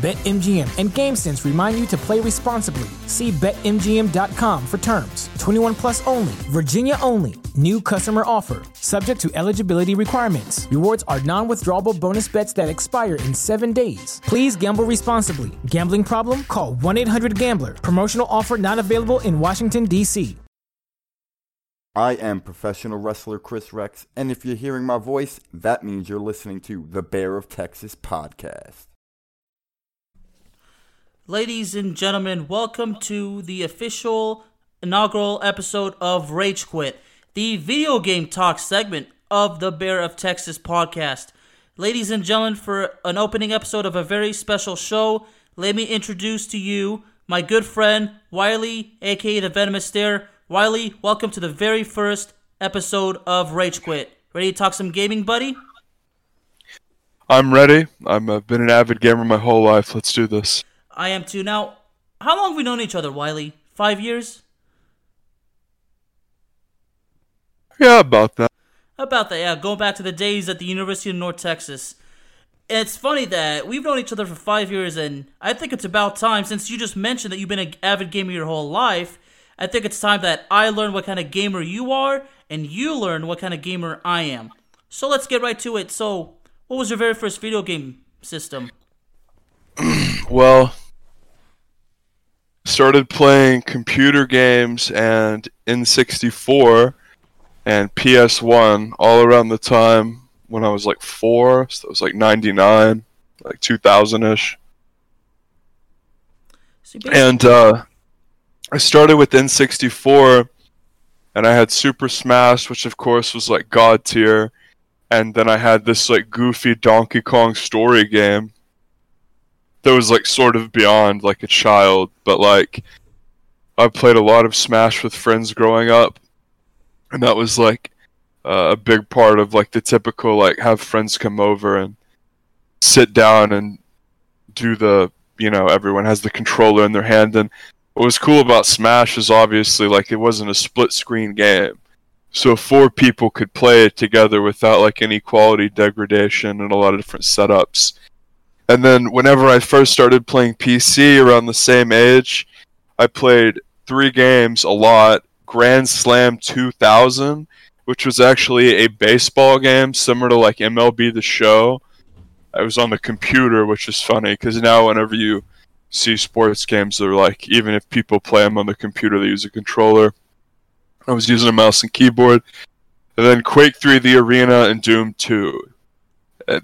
BetMGM and GameSense remind you to play responsibly. See BetMGM.com for terms. 21 plus only, Virginia only. New customer offer, subject to eligibility requirements. Rewards are non withdrawable bonus bets that expire in seven days. Please gamble responsibly. Gambling problem? Call 1 800 Gambler. Promotional offer not available in Washington, D.C. I am professional wrestler Chris Rex, and if you're hearing my voice, that means you're listening to the Bear of Texas podcast. Ladies and gentlemen, welcome to the official inaugural episode of Rage Quit, the video game talk segment of the Bear of Texas podcast. Ladies and gentlemen, for an opening episode of a very special show, let me introduce to you my good friend Wiley, aka the Venomous Stare. Wiley, welcome to the very first episode of Rage Quit. Ready to talk some gaming, buddy? I'm ready. I'm, I've been an avid gamer my whole life. Let's do this. I am too. Now, how long have we known each other, Wiley? Five years? Yeah, about that. About that, yeah. Going back to the days at the University of North Texas. And it's funny that we've known each other for five years, and I think it's about time, since you just mentioned that you've been an avid gamer your whole life, I think it's time that I learn what kind of gamer you are, and you learn what kind of gamer I am. So let's get right to it. So, what was your very first video game system? Well, started playing computer games and N64 and PS1 all around the time when I was like four. So it was like 99, like 2000 ish. So And uh, I started with N64 and I had Super Smash, which of course was like God tier. And then I had this like goofy Donkey Kong story game that was like sort of beyond like a child, but like I played a lot of Smash with friends growing up, and that was like uh, a big part of like the typical like have friends come over and sit down and do the you know everyone has the controller in their hand and what was cool about Smash is obviously like it wasn't a split screen game. So four people could play it together without like any quality degradation and a lot of different setups. And then whenever I first started playing PC around the same age, I played three games a lot. Grand Slam 2000, which was actually a baseball game similar to like MLB The Show. I was on the computer, which is funny because now whenever you see sports games, they're like even if people play them on the computer, they use a controller. I was using a mouse and keyboard. And then Quake 3 The Arena and Doom 2.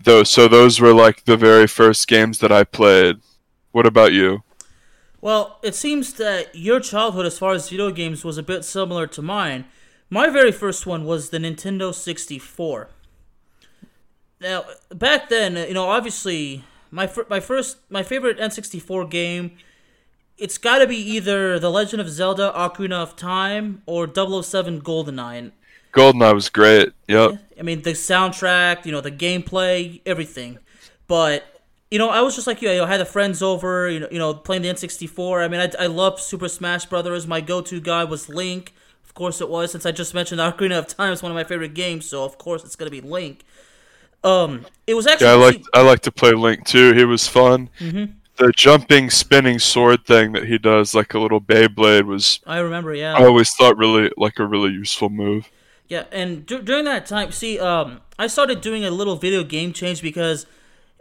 Those so those were like the very first games that I played. What about you? Well, it seems that your childhood, as far as video games, was a bit similar to mine. My very first one was the Nintendo 64. Now, back then, you know, obviously, my my first, my favorite N64 game, it's got to be either The Legend of Zelda: Ocarina of Time or 007 GoldenEye. GoldenEye was great. Yep. I mean, the soundtrack, you know, the gameplay, everything. But you know, I was just like you. you know, I had the friends over, you know, you know, playing the N64. I mean, I, I love Super Smash Brothers. My go-to guy was Link. Of course, it was since I just mentioned the Ocarina of Time is one of my favorite games. So of course, it's gonna be Link. Um, it was actually Yeah, I like I like to play Link too. He was fun. Mhm. The jumping, spinning sword thing that he does, like a little Beyblade, was I remember, yeah. I always thought really like a really useful move. Yeah, and dur- during that time, see, um, I started doing a little video game change because,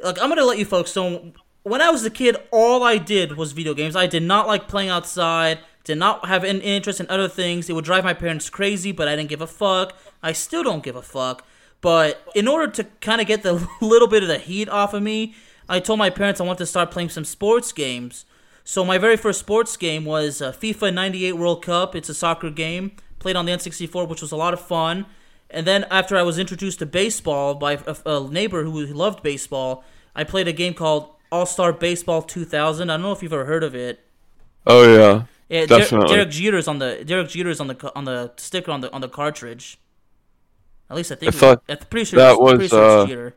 like, I'm gonna let you folks know. When I was a kid, all I did was video games. I did not like playing outside. Did not have an interest in other things. It would drive my parents crazy, but I didn't give a fuck. I still don't give a fuck. But in order to kind of get the little bit of the heat off of me, I told my parents I wanted to start playing some sports games. So my very first sports game was uh, FIFA 98 World Cup. It's a soccer game played on the N64, which was a lot of fun. And then after I was introduced to baseball by a, a neighbor who loved baseball, I played a game called All Star Baseball 2000. I don't know if you've ever heard of it. Oh yeah, Yeah, Definitely. Derek Jeter's on the Derek Jeter's on the on the sticker on the on the cartridge. At least I think. I thought it, I'm pretty sure that it's, pretty was, sure it's uh, Jeter.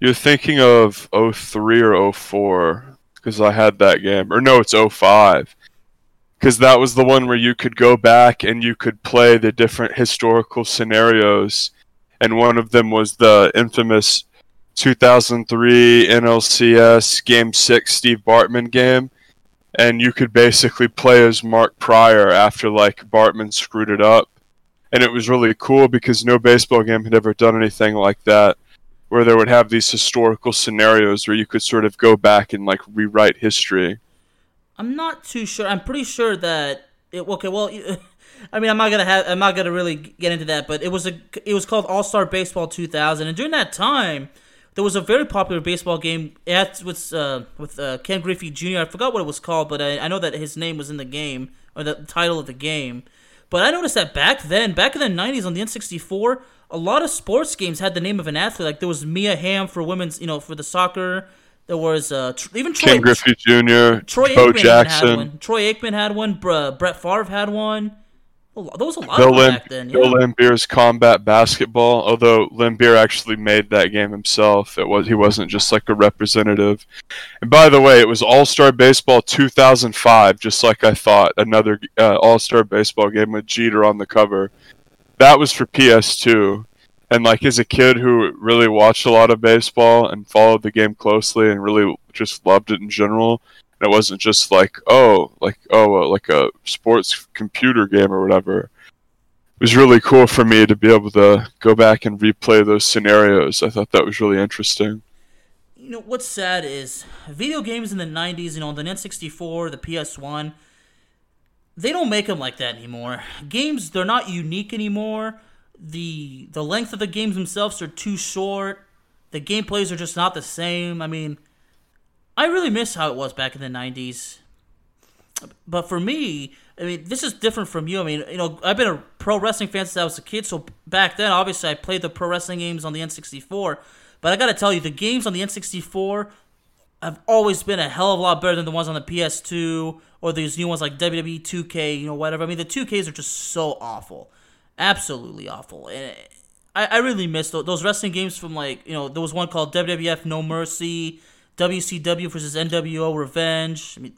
you're thinking of 03 or 04 because I had that game, or no, it's 05 because that was the one where you could go back and you could play the different historical scenarios, and one of them was the infamous 2003 NLCS Game Six Steve Bartman game. And you could basically play as Mark Prior after like Bartman screwed it up, and it was really cool because no baseball game had ever done anything like that where they would have these historical scenarios where you could sort of go back and like rewrite history. I'm not too sure. I'm pretty sure that it. Okay, well, I mean, I'm not gonna have. I'm not gonna really get into that, but it was a. It was called All Star Baseball 2000, and during that time, there was a very popular baseball game at with uh, with uh, Ken Griffey Jr. I forgot what it was called, but I, I know that his name was in the game or the title of the game. But I noticed that back then, back in the '90s on the N64, a lot of sports games had the name of an athlete. Like there was Mia Hamm for women's, you know, for the soccer. There was uh, tr- even Troy, Ken Griffey Jr., Troy Bo Aikman Jackson, one. Troy Aikman had one. Br- Brett Favre had one. There was a lot Bill, of them Lim- back then. Yeah. Bill Laimbeer's combat basketball. Although Laimbeer actually made that game himself, it was he wasn't just like a representative. And by the way, it was All Star Baseball 2005, just like I thought. Another uh, All Star Baseball game with Jeter on the cover. That was for PS2. And like as a kid who really watched a lot of baseball and followed the game closely and really just loved it in general, and it wasn't just like oh like oh like a sports computer game or whatever. It was really cool for me to be able to go back and replay those scenarios. I thought that was really interesting. you know what's sad is video games in the 90s you know the n64 the ps1 they don't make them like that anymore games they're not unique anymore the the length of the games themselves are too short. The gameplays are just not the same. I mean i really miss how it was back in the 90s but for me i mean this is different from you. I mean you know i've been a pro wrestling fan since i was a kid so back then obviously i played the pro wrestling games on the n64 but i gotta tell you the games on the n64 have always been a hell of a lot better than the ones on the ps2 or these new ones like wwe 2k you know whatever. I mean the 2ks are just so awful absolutely awful and i, I really miss those, those wrestling games from like you know there was one called wwf no mercy wcw versus nwo revenge i mean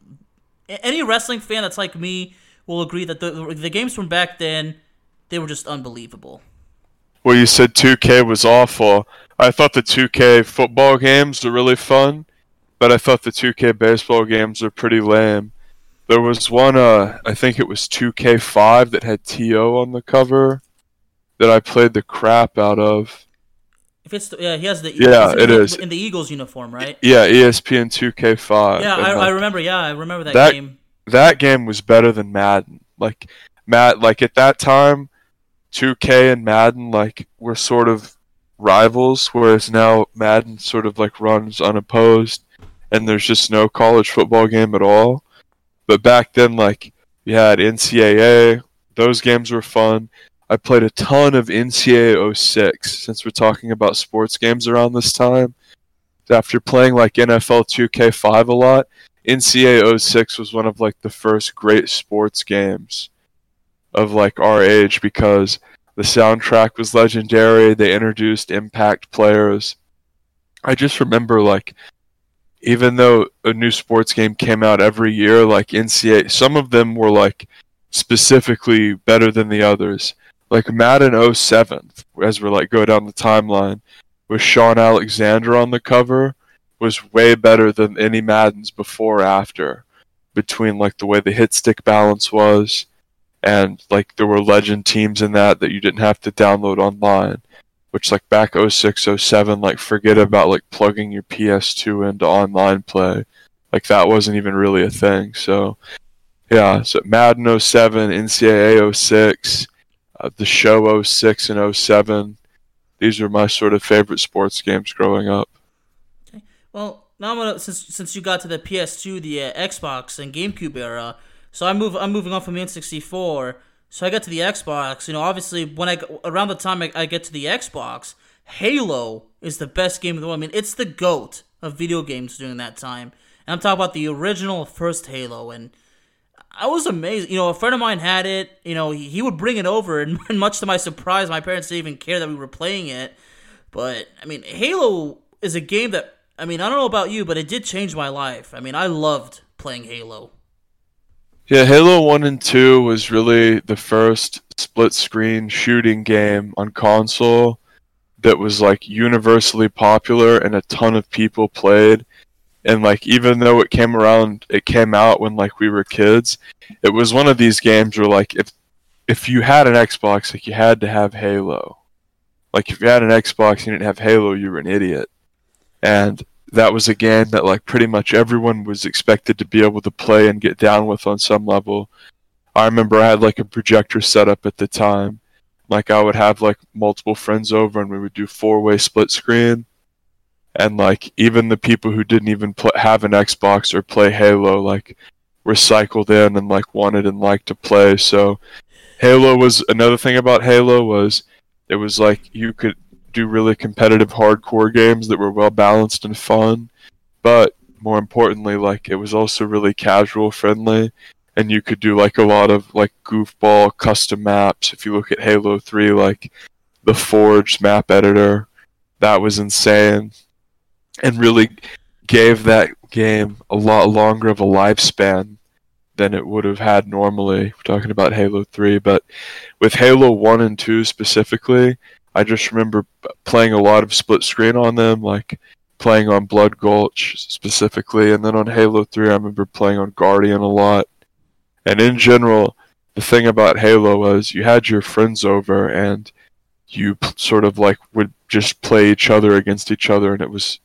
any wrestling fan that's like me will agree that the the games from back then they were just unbelievable. Well, you said 2K was awful. I thought the 2K football games were really fun, but I thought the 2K baseball games were pretty lame. There was one, uh, I think it was 2K5 that had TO on the cover that I played the crap out of. If it's the, yeah, he has the Yeah, it the- in the Eagles uniform, right? Yeah, ESPN 2K5. Yeah, I, like, I remember. Yeah, I remember that, That- game. that game was better than Madden. Like Matt, like at that time, 2K and Madden like were sort of rivals, whereas now Madden sort of like runs unopposed, and there's just no college football game at all. But back then, like you had NCAA, those games were fun. I played a ton of NCAA 06 since we're talking about sports games around this time. After playing like NFL 2K5 a lot, NCAA 06 was one of like the first great sports games of like our age because the soundtrack was legendary. They introduced impact players. I just remember like even though a new sports game came out every year, like NCAA, some of them were like specifically better than the others. Like Madden 07, as we're like go down the timeline, with Shaun Alexander on the cover was way better than any Maddens before or after. Between like the way the hit stick balance was, and like there were legend teams in that that you didn't have to download online. Which like back 06, 07, like forget about like plugging your PS2 into online play. Like that wasn't even really a thing. So yeah, so Madden 07, NCAA 06, uh, the show 06 and 07. These were my sort of favorite sports games growing up. Okay. Well, now I'm gonna since since you got to the PS2, the uh, Xbox and GameCube era. So I move. I'm moving on from the N64. So I get to the Xbox. You know, obviously when I around the time I, I get to the Xbox, Halo is the best game of the world. I mean, it's the goat of video games during that time. And I'm talking about the original first Halo, and I was amazed. You know, a friend of mine had it. You know, he, he would bring it over, and, and much to my surprise, my parents didn't even care that we were playing it. But I mean, Halo is a game that I mean, I don't know about you, but it did change my life. I mean, I loved playing Halo. Yeah, Halo 1 and 2 was really the first split screen shooting game on console that was like universally popular and a ton of people played. And like even though it came around it came out when like we were kids, it was one of these games where like if if you had an Xbox, like you had to have Halo. Like if you had an Xbox and you didn't have Halo, you were an idiot. And that was a game that like pretty much everyone was expected to be able to play and get down with on some level. I remember I had like a projector set up at the time. Like I would have like multiple friends over and we would do four-way split screen. And like even the people who didn't even pl- have an Xbox or play Halo like were cycled in and like wanted and liked to play. So Halo was another thing about Halo was it was like you could do really competitive hardcore games that were well balanced and fun but more importantly like it was also really casual friendly and you could do like a lot of like goofball custom maps if you look at halo 3 like the forged map editor that was insane and really gave that game a lot longer of a lifespan than it would have had normally. We're talking about Halo 3, but with Halo 1 and 2 specifically, I just remember playing a lot of split screen on them, like playing on Blood Gulch specifically, and then on Halo 3, I remember playing on Guardian a lot. And in general, the thing about Halo was you had your friends over and you sort of like would just play each other against each other, and it was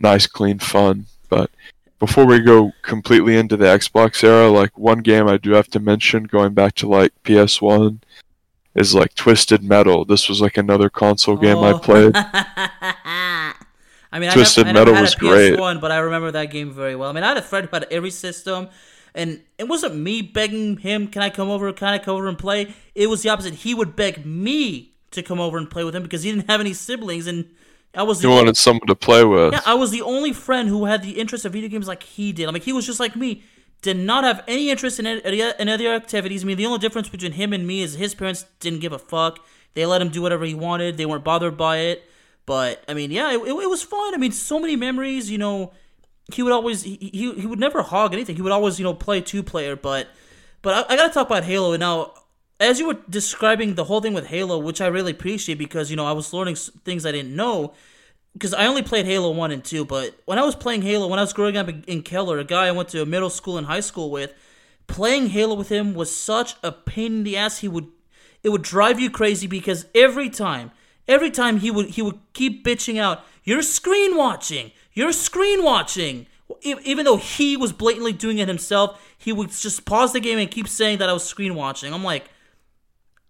nice, clean fun. But before we go completely into the Xbox era, like one game I do have to mention, going back to like PS1, is like Twisted Metal. This was like another console game I Oh. played. I mean, Twisted I never, Metal I was had a PS1, great. but I remember that game very well. I mean, I had a friend who had every system, and it wasn't me begging him, "Can I come over? Can I come over and play?" It was the opposite. He would beg me to come over and play with him because he didn't have any siblings, and I was You wanted someone to play with. yeah, I was the only friend who had the interest of video games like he did. I mean, he was just like me. Did not have any interest in any, other activities. I mean, the only difference between him and me is his parents didn't give a fuck. They let him do whatever he wanted. They weren't bothered by it. But I mean, yeah, it, it, it was fun. I mean, so many memories. You know, he would always he, he, he would never hog anything. He would always you know play two player. But but I, I gotta talk about Halo now. As you were describing the whole thing with Halo, which I really appreciate because you know I was learning things I didn't know because I only played Halo 1 and 2, but when I was playing Halo, when I was growing up in, in Keller, a guy I went to middle school and high school with, playing Halo with him was such a pain in the ass. He would it would drive you crazy because every time, every time he would he would keep bitching out, "You're screen watching. You're screen watching." Even though he was blatantly doing it himself, he would just pause the game and keep saying that I was screen watching. I'm like,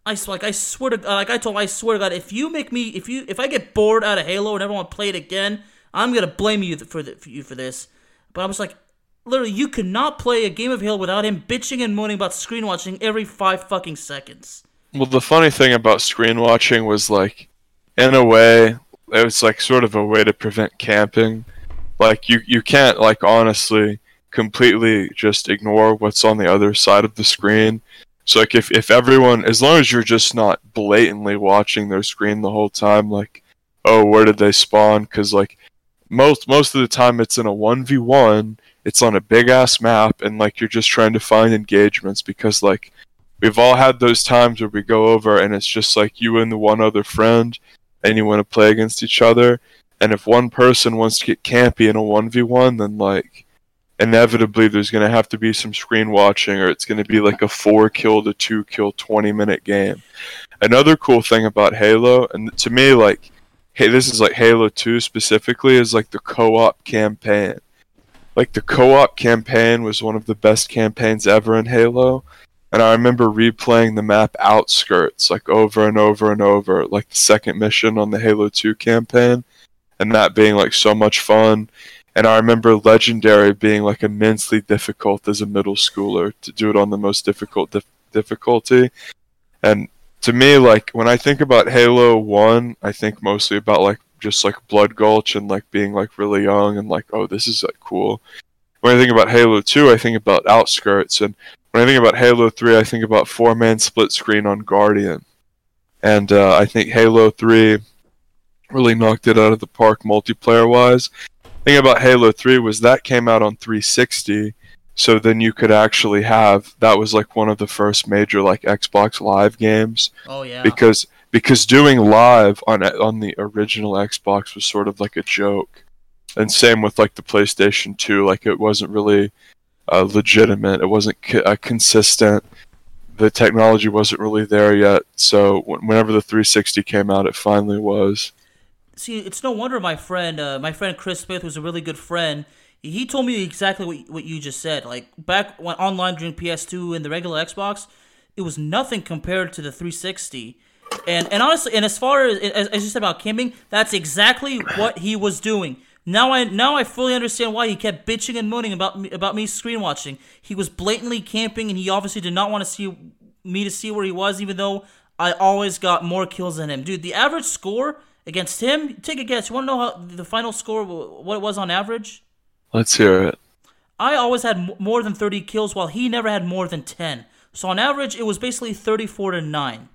I like I swear to like I told him, I swear to God if you make me if you if I get bored out of Halo and never want to play it again I'm gonna blame you for the, for you for this. But I was like, literally, you could not play a game of Halo without him bitching and moaning about screen watching every five fucking seconds. Well, the funny thing about screen watching was like, in a way, it was like sort of a way to prevent camping. Like you, you can't like honestly completely just ignore what's on the other side of the screen. So like if, if everyone, as long as you're just not blatantly watching their screen the whole time, like, oh, where did they spawn? Because like most most of the time it's in a one v one. It's on a big ass map, and like you're just trying to find engagements because like we've all had those times where we go over and it's just like you and the one other friend and you want to play against each other and if one person wants to get campy in a 1v1 then like inevitably there's going to have to be some screen watching or it's going to be like a 4 kill to 2 kill 20 minute game another cool thing about halo and to me like hey this is like halo 2 specifically is like the co-op campaign like the co-op campaign was one of the best campaigns ever in halo and I remember replaying the map Outskirts like over and over and over, like the second mission on the Halo 2 campaign, and that being like so much fun. And I remember Legendary being like immensely difficult as a middle schooler to do it on the most difficult dif- difficulty. And to me, like when I think about Halo One, I think mostly about like just like Blood Gulch and like being like really young and like, oh, this is like cool. When I think about Halo Two, I think about Outskirts, and when I think about Halo Three, I think about four man split screen on Guardian. And uh, I think Halo Three really knocked it out of the park multiplayer wise. Thing about Halo 3 was that came out on 360, so then you could actually have that was like one of the first major like Xbox Live games. Oh yeah. Because because doing live on on the original Xbox was sort of like a joke. And same with like the PlayStation 2, like it wasn't really uh, legitimate. It wasn't co- uh, consistent. The technology wasn't really there yet. So whenever the 360 came out, it finally was see, it's no wonder my friend, uh, my friend Chris Smith, was a really good friend. He told me exactly what what you just said. Like back when online during PS2 and the regular Xbox, it was nothing compared to the 360. And and honestly, and as far as as, as you said about camping, that's exactly what he was doing. Now I now I fully understand why he kept bitching and moaning about me about me screen watching. He was blatantly camping, and he obviously did not want to see me to see where he was, even though I always got more kills than him. Dude, the average score against him. Take a guess. You want to know how the final score, what it was on average? Let's hear it. I always had more than 30 kills, while he never had more than 10. So on average, it was basically 34 to 9.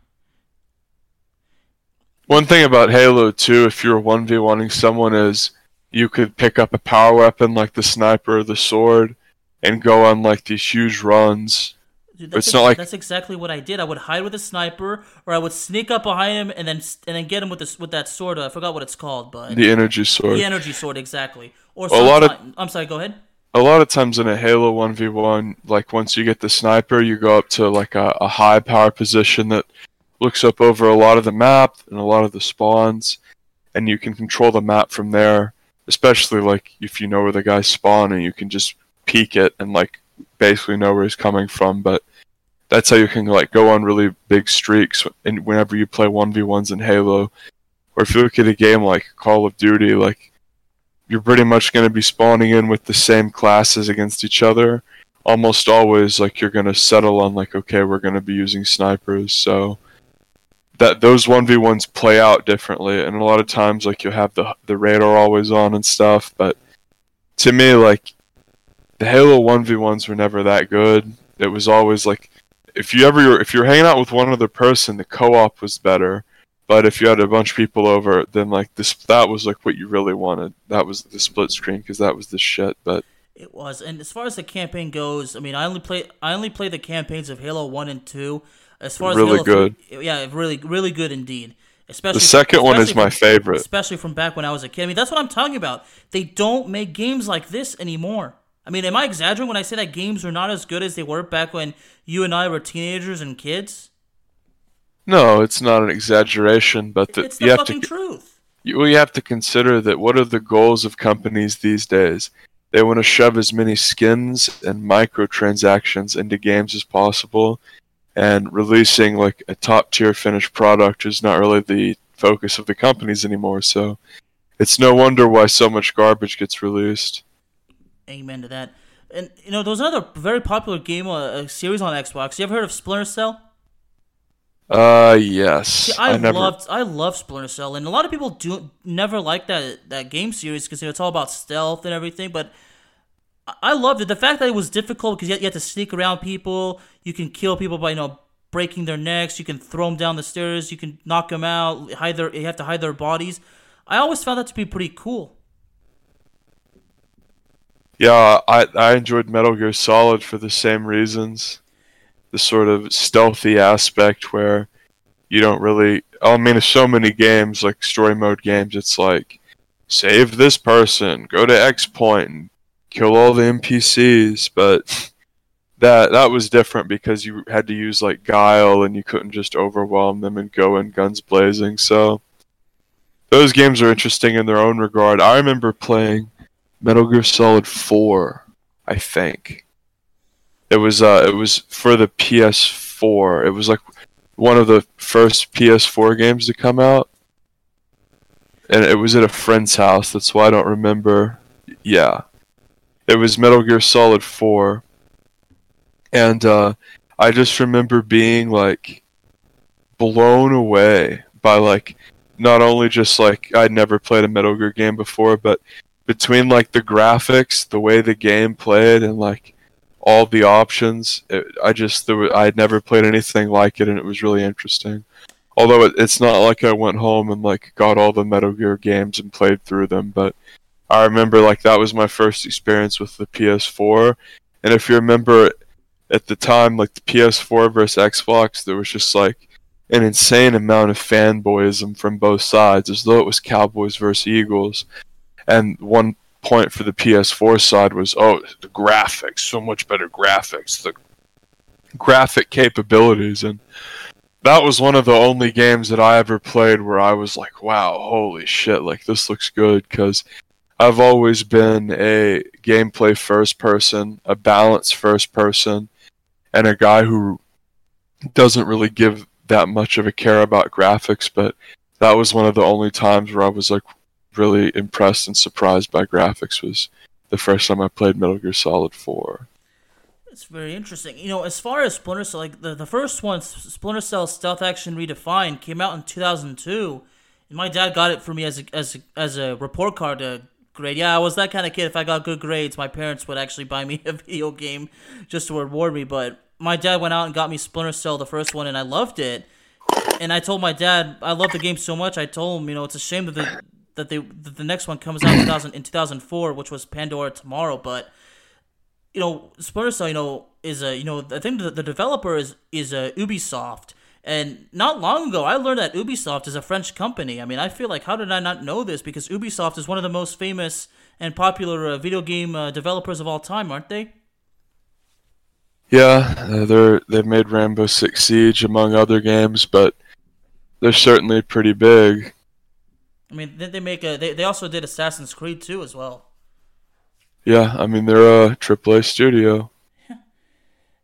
One thing about Halo 2, if you're 1v1ing someone, is you could pick up a power weapon like the sniper or the sword and go on like these huge runs Dude, that's it's not like that's exactly what I did. I would hide with a sniper, or I would sneak up behind him and then and then get him with this with that sword. I forgot what it's called, but the energy sword. The energy sword, exactly. Or a lot of I'm sorry. Go ahead. A lot of times in a Halo one v one, like once you get the sniper, you go up to like a, a high power position that looks up over a lot of the map and a lot of the spawns, and you can control the map from there. Especially like if you know where the guys spawn, and you can just peek it and like basically know where he's coming from. But that's how you can like go on really big streaks and whenever you play 1v1s in Halo. Or if you look at a game like Call of Duty, like you're pretty much going to be spawning in with the same classes against each other. Almost always, like you're going to settle on like, okay, we're going to be using snipers. So that those 1v1s play out differently, and a lot of times, like you'll have the the radar always on and stuff. But to me, like the Halo 1v1s were never that good. It was always like if you ever if you're hanging out with one other person, the co-op was better. But if you had a bunch of people over, then like this, that was like what you really wanted. That was the split screen because that was the shit. But it was. And as far as the campaign goes, I mean, I only play I only play the campaigns of Halo One and Two. As far as really Halo good, 3, yeah, really really good indeed. Especially the second especially one is my from, favorite, especially from back when I was a kid. I mean, that's what I'm talking about. They don't make games like this anymore. I mean, am I exaggerating when I say that games are not as good as they were back when you and I were teenagers and kids? No, it's not an exaggeration, but the, it's the you have fucking to truth. You, you have to consider that what are the goals of companies these days? They want to shove as many skins and microtransactions into games as possible, and releasing like a top tier finished product is not really the focus of the companies anymore. So, it's no wonder why so much garbage gets released. Amen to that. And you know, there was another very popular game, uh, series on Xbox. You ever heard of Splinter Cell? Uh, yes. See, I, I never... loved, I love Splinter Cell, and a lot of people do never like that that game series because you know, it's all about stealth and everything. But I loved it. The fact that it was difficult because you, you had to sneak around people. You can kill people by you know breaking their necks. You can throw them down the stairs. You can knock them out. Hide their, you have to hide their bodies. I always found that to be pretty cool. Yeah, I I enjoyed Metal Gear Solid for the same reasons. The sort of stealthy aspect where you don't really I mean there's so many games like story mode games it's like save this person, go to X point and kill all the NPCs, but that that was different because you had to use like guile and you couldn't just overwhelm them and go in guns blazing. So those games are interesting in their own regard. I remember playing Metal Gear Solid 4, I think. It was uh it was for the PS4. It was like one of the first PS4 games to come out. And it was at a friend's house. That's why I don't remember Yeah, it was Metal Gear Solid Four, and uh, I just remember being like blown away by like not only just like I'd never played a Metal Gear game before, but between like the graphics, the way the game played, and like all the options, it, I just there I had never played anything like it, and it was really interesting. Although it, it's not like I went home and like got all the Metal Gear games and played through them, but I remember like that was my first experience with the PS4, and if you remember at the time, like the PS4 versus Xbox, there was just like an insane amount of fanboyism from both sides, as though it was Cowboys versus Eagles. And one point for the PS4 side was, oh, the graphics, so much better graphics, the graphic capabilities, and that was one of the only games that I ever played where I was like, wow, holy shit, like this looks good because I've always been a gameplay first person, a balanced first person, and a guy who doesn't really give that much of a care about graphics, but that was one of the only times where I was like really impressed and surprised by graphics was the first time I played Metal Gear Solid 4. It's very interesting. You know, as far as Splinter Cell, like the, the first one, Splinter Cell Stealth Action Redefined, came out in 2002, and my dad got it for me as a, as a, as a report card to grade. Yeah, I was that kind of kid. If I got good grades, my parents would actually buy me a video game just to reward me. But my dad went out and got me Splinter Cell, the first one, and I loved it. And I told my dad I love the game so much. I told him, you know, it's a shame that the that they that the next one comes out in 2000 in 2004, which was Pandora Tomorrow. But you know, Splinter you know, is a you know I think the, the developer is is a Ubisoft. And not long ago, I learned that Ubisoft is a French company. I mean, I feel like how did I not know this? Because Ubisoft is one of the most famous and popular uh, video game uh, developers of all time, aren't they? Yeah, uh, they're they've made Rainbow Six Siege among other games, but they're certainly pretty big. I mean, did they make a? They, they also did Assassin's Creed too, as well. Yeah, I mean they're a AAA studio.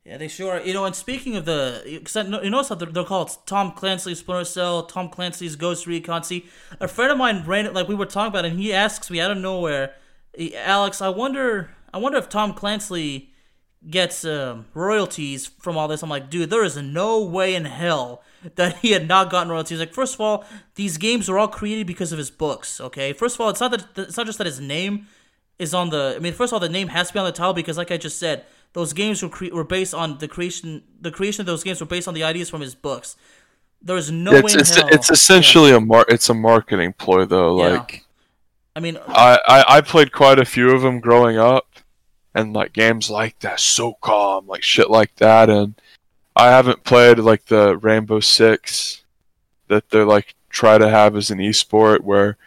Yeah, they sure are. You know, and speaking of the, because you notice how they're, they're, called Tom Clancy's Splinter Cell, Tom Clancy's Ghost Recon. See, a friend of mine ran it like we were talking about, it, and he asks me out of nowhere, Alex, I wonder, I wonder if Tom Clancy gets um, royalties from all this. I'm like, dude, there is no way in hell that he had not gotten royalties. Like, first of all, these games were all created because of his books. Okay, first of all, it's not that it's not just that his name is on the. I mean, first of all, the name has to be on the title because, like I just said, those games were cre- were based on the creation. The creation of those games were based on the ideas from his books. There's no it's, way it's, in hell. It's essentially yeah. a mar- It's a marketing ploy, though. Yeah. Like, I mean, I, I I played quite a few of them growing up and like games like that, SOCOM, like shit like that. And I haven't played like the Rainbow Six that they're like try to have as an esport where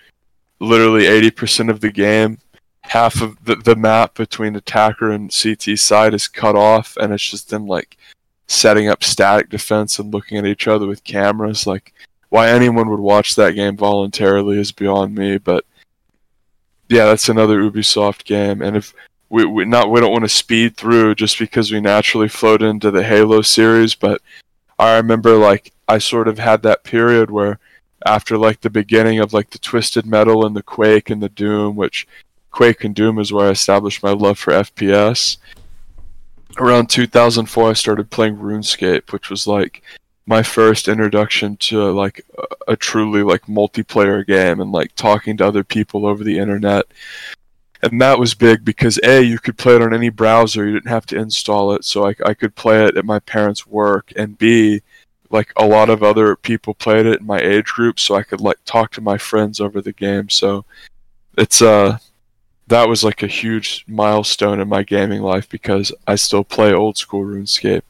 literally 80% of the game, half of the, the map between attacker and CT side is cut off, and it's just them like setting up static defense and looking at each other with cameras. Like, why anyone would watch that game voluntarily is beyond me, but yeah, that's another Ubisoft game. And if we, we not we don't want to speed through just because we naturally flowed into the Halo series, but I remember like I sort of had that period where after like the beginning of like the Twisted Metal and the Quake and the Doom, which Quake and Doom is where I established my love for FPS. Around 2004, I started playing RuneScape, which was like my first introduction to like a, a truly like multiplayer game and like talking to other people over the internet and that was big because a you could play it on any browser. You didn't have to install it so I, I could play it at my parents work. And b like a lot of other people played it in my age group so i could like talk to my friends over the game. So it's uh that was like a huge milestone in my gaming life because i still play old school runescape.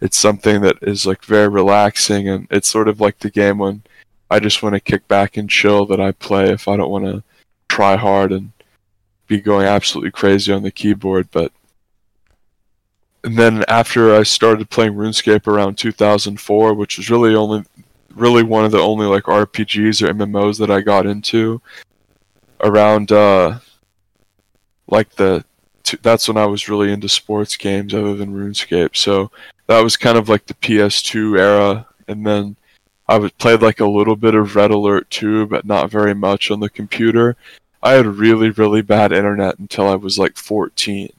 It's something that is like very relaxing and it's sort of like the game when i just want to kick back and chill that i play if i don't want to try hard and be going absolutely crazy on the keyboard, but and then after I started playing RuneScape around 2004, which was really only really one of the only like RPGs or MMOs that I got into around uh like the that's when I was really into sports games other than RuneScape. So that was kind of like the PS2 era and then I would played like a little bit of Red Alert 2 but not very much on the computer I had really, really bad internet until I was like 14.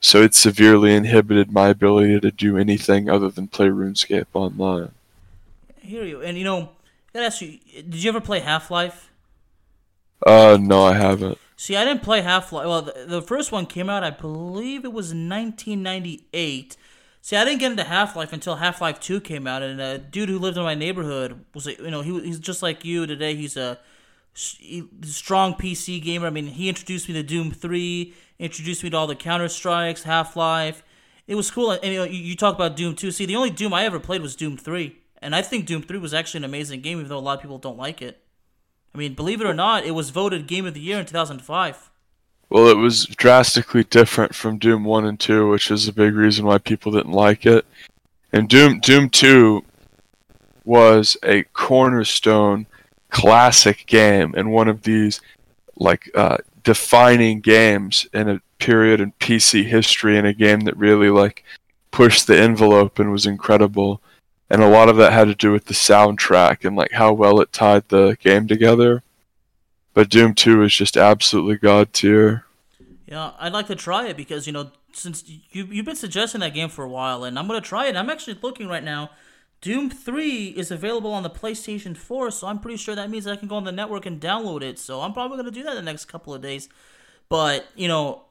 So it severely inhibited my ability to do anything other than play RuneScape online. I hear you. And you know, I gotta ask you, did you ever play Half Life? Uh, no, I haven't. See, I didn't play Half Life. Well, the, the first one came out, I believe it was 1998. See, I didn't get into Half Life until Half Life Two came out, and a dude who lived in my neighborhood was, like, you know, he, he's just like you today. He's a strong PC gamer. I mean, he introduced me to Doom Three, introduced me to all the Counter Strikes, Half Life. It was cool, and you know, you, talk about Doom Two. See, the only Doom I ever played was Doom Three, and I think Doom Three was actually an amazing game, even though a lot of people don't like it. I mean, believe it or not, it was voted Game of the Year in 2005. Well, it was drastically different from Doom 1 and 2, which is a big reason why people didn't like it. And Doom Doom 2 was a cornerstone classic game and one of these like uh, defining games in a period in PC history and a game that really like pushed the envelope and was incredible. And a lot of that had to do with the soundtrack and like how well it tied the game together. But Doom 2 is just absolutely god tier. Yeah, I'd like to try it because, you know, since you, you've been suggesting that game for a while, and I'm to try it. I'm actually looking right now. Doom 3 is available on the PlayStation 4, so I'm pretty sure that means I can go on the network and download it. So I'm probably going to do that the next couple of days. But, you know,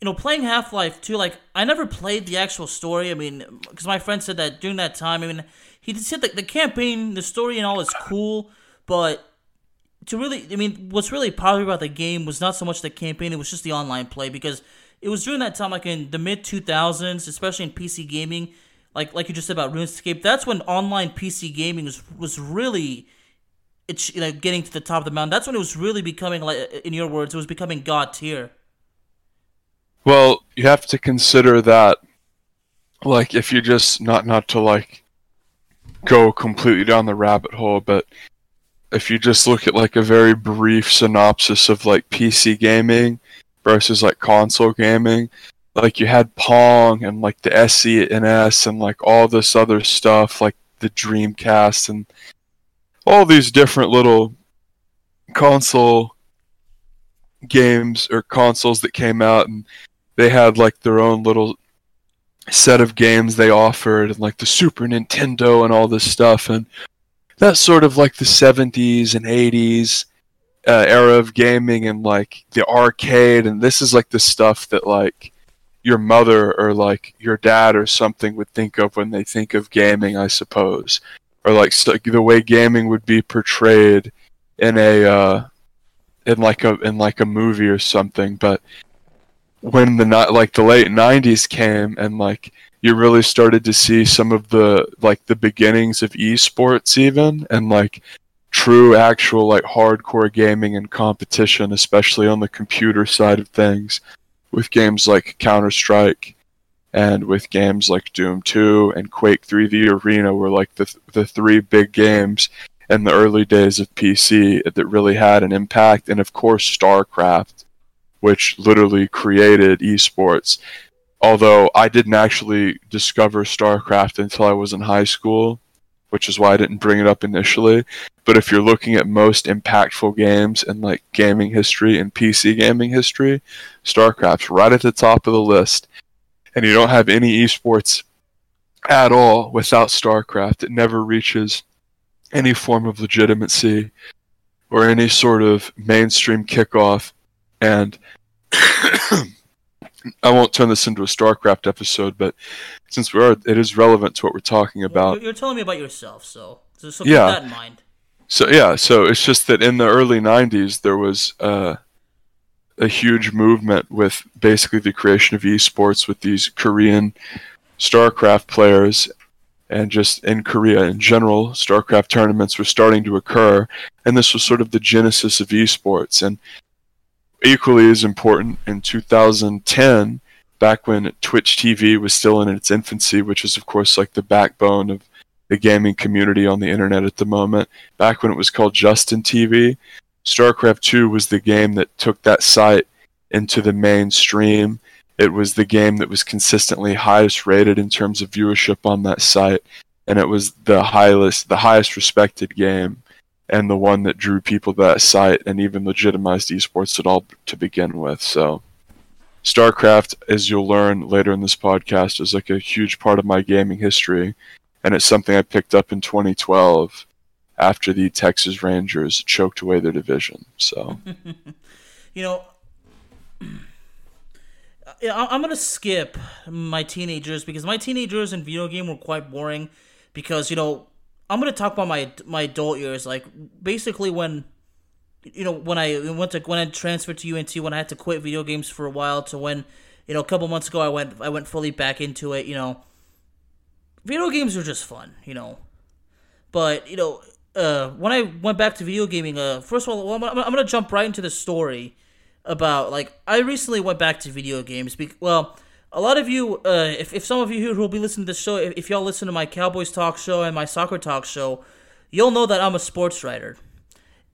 you know, playing Half Life 2, like, I never played the actual story. I mean, because my friend said that during that time, I mean, he said that the campaign, the story and all is cool, but to really, I mean, what's really popular about the game was not so much the campaign; it was just the online play because it was during that time, like in the mid two thousands, especially in PC gaming, like like you just said about RuneScape. That's when online PC gaming was was really, it's you know, getting to the top of the mountain. That's when it was really becoming like, in your words, it was becoming god tier. Well, you have to consider that, like, if you just not not to like go completely down the rabbit hole, but if you just look at like a very brief synopsis of like PC gaming versus like console gaming, like you had Pong and like the SNES and like all this other stuff, like the Dreamcast and all these different little console games or consoles that came out and they had like their own little set of games they offered and like the Super Nintendo and all this stuff and that's sort of like the 70s and 80s uh, era of gaming and like the arcade and this is like the stuff that like your mother or like your dad or something would think of when they think of gaming i suppose. Or like st- the way gaming would be portrayed in a uh, in like a in like a movie or something. But when the not like the late 90s came and like you really started to see some of the like the beginnings of esports even and like true actual like hardcore gaming and competition especially on the computer side of things with games like counter-strike and with games like doom 2 and quake 3 the arena were like the, the three big games in the early days of pc that really had an impact. And of course starcraft which literally created esports. Although I didn't actually discover StarCraft until I was in high school, which is why I didn't bring it up initially. But if you're looking at most impactful games in like gaming history and PC gaming history, StarCraft's right at the top of the list. And you don't have any esports at all without StarCraft. It never reaches any form of legitimacy or any sort of mainstream kickoff. And I won't turn this into a StarCraft episode, but since we are, it is relevant to what we're talking about. You're telling me about yourself, so so, so keep yeah. that in mind. So yeah, so it's just that in the early '90s there was uh, a huge movement with basically the creation of esports with these Korean StarCraft players, and just in Korea in general, StarCraft tournaments were starting to occur, and this was sort of the genesis of esports. And equally as important in 2010 back when twitch tv was still in its infancy which is of course like the backbone of the gaming community on the internet at the moment. Back when it was called justin tv starcraft 2 was the game that took that site into the mainstream. It was the game that was consistently highest rated in terms of viewership on that site and it was the highest the highest respected game and the one that drew people to that site and even legitimized esports at all to begin with. So, StarCraft, as you'll learn later in this podcast, is like a huge part of my gaming history, and it's something I picked up in 2012 after the Texas Rangers choked away their division. So, you know, I'm gonna skip my teenagers because my teenagers in video game were quite boring. Because you know, I'm gonna talk about my my adult years. Like basically when, you know, when I went to when I transferred to UNT, when I had to quit video games for a while, to when, you know, a couple months ago I went I went fully back into it. You know, video games are just fun. You know, but you know, uh, when I went back to video gaming, uh, first of all, I'm, I'm gonna jump right into the story about like I recently went back to video games. Be- well, a lot of you, uh, if if some of you here who will be listening to this show, if, if y'all listen to my Cowboys talk show and my soccer talk show, you'll know that I'm a sports writer.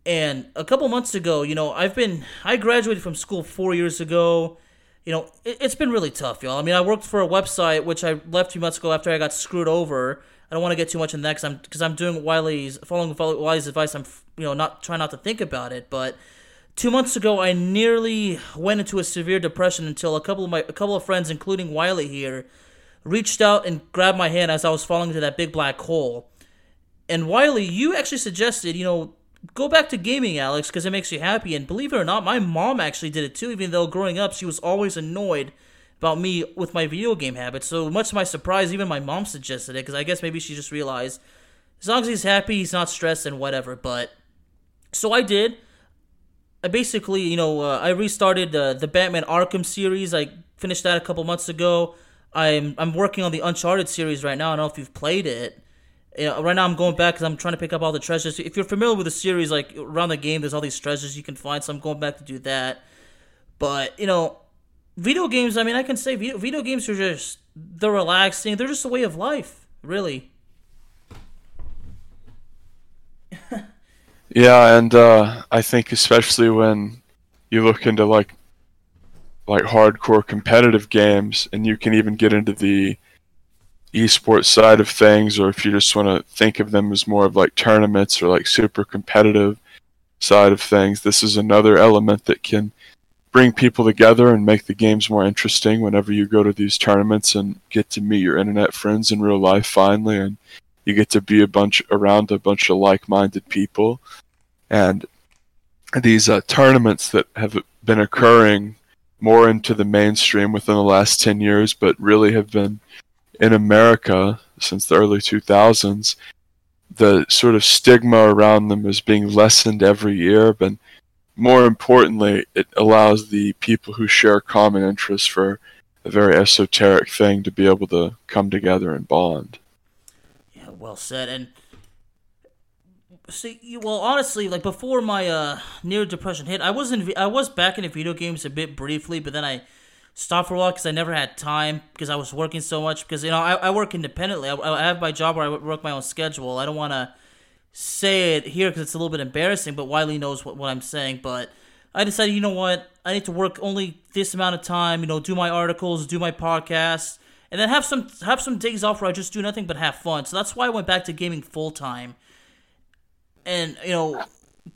And a couple months ago, you know, I've been I graduated from school four years ago. You know, it, has been really tough, y'all. I mean, I worked for a website which I left two months ago after I got screwed over. I don't want to get too much in that because I'm because I'm doing Wiley's following Wiley's advice. I'm you know not trying not to think about it, but Two months ago, I nearly went into a severe depression until a couple of my a couple of friends, including Wiley here, reached out and grabbed my hand as I was falling into that big black hole. And Wiley, you actually suggested, you know, go back to gaming, Alex, because it makes you happy. And believe it or not, my mom actually did it too. Even though growing up, she was always annoyed about me with my video game habits. So much to my surprise, even my mom suggested it because I guess maybe she just realized as long as he's happy, he's not stressed and whatever. But so I did. I basically, you know, uh, I restarted the Batman Arkham series. I finished that a couple months ago. I'm I'm working on the Uncharted series right now. I don't know if you've played it. You know, right now, I'm going back because I'm trying to pick up all the treasures. If you're familiar with the series, like around the game, there's all these treasures you can find. So I'm going back to do that. But you know, video games. I mean, I can say video, video games are just they're relaxing. They're just a way of life, really. Yeah, and uh, I think especially when you look into like like hardcore competitive games, and you can even get into the esports side of things, or if you just want to think of them as more of like tournaments or like super competitive side of things, this is another element that can bring people together and make the games more interesting whenever you go to these tournaments and get to meet your internet friends in real life finally and you get to be a bunch around a bunch of like-minded people, and these uh, tournaments that have been occurring more into the mainstream within the last 10 years, but really have been in America since the early 2000s. The sort of stigma around them is being lessened every year, but more importantly, it allows the people who share common interests for a very esoteric thing to be able to come together and bond well said. And see, well, honestly, like before my uh, near depression hit, I was in, I was back into video games a bit briefly, but then I stopped for a while because I never had time because I was working so much. Because you know, I, I work independently. I, I have my job where I work my own schedule. I don't want to say it here because it's a little bit embarrassing, but Wiley knows what, what I'm saying. But I decided, you know what, I need to work only this amount of time. You know, do my articles, do my podcast and then have some have some days off where I just do nothing but have fun. So that's why I went back to gaming full time. And you know,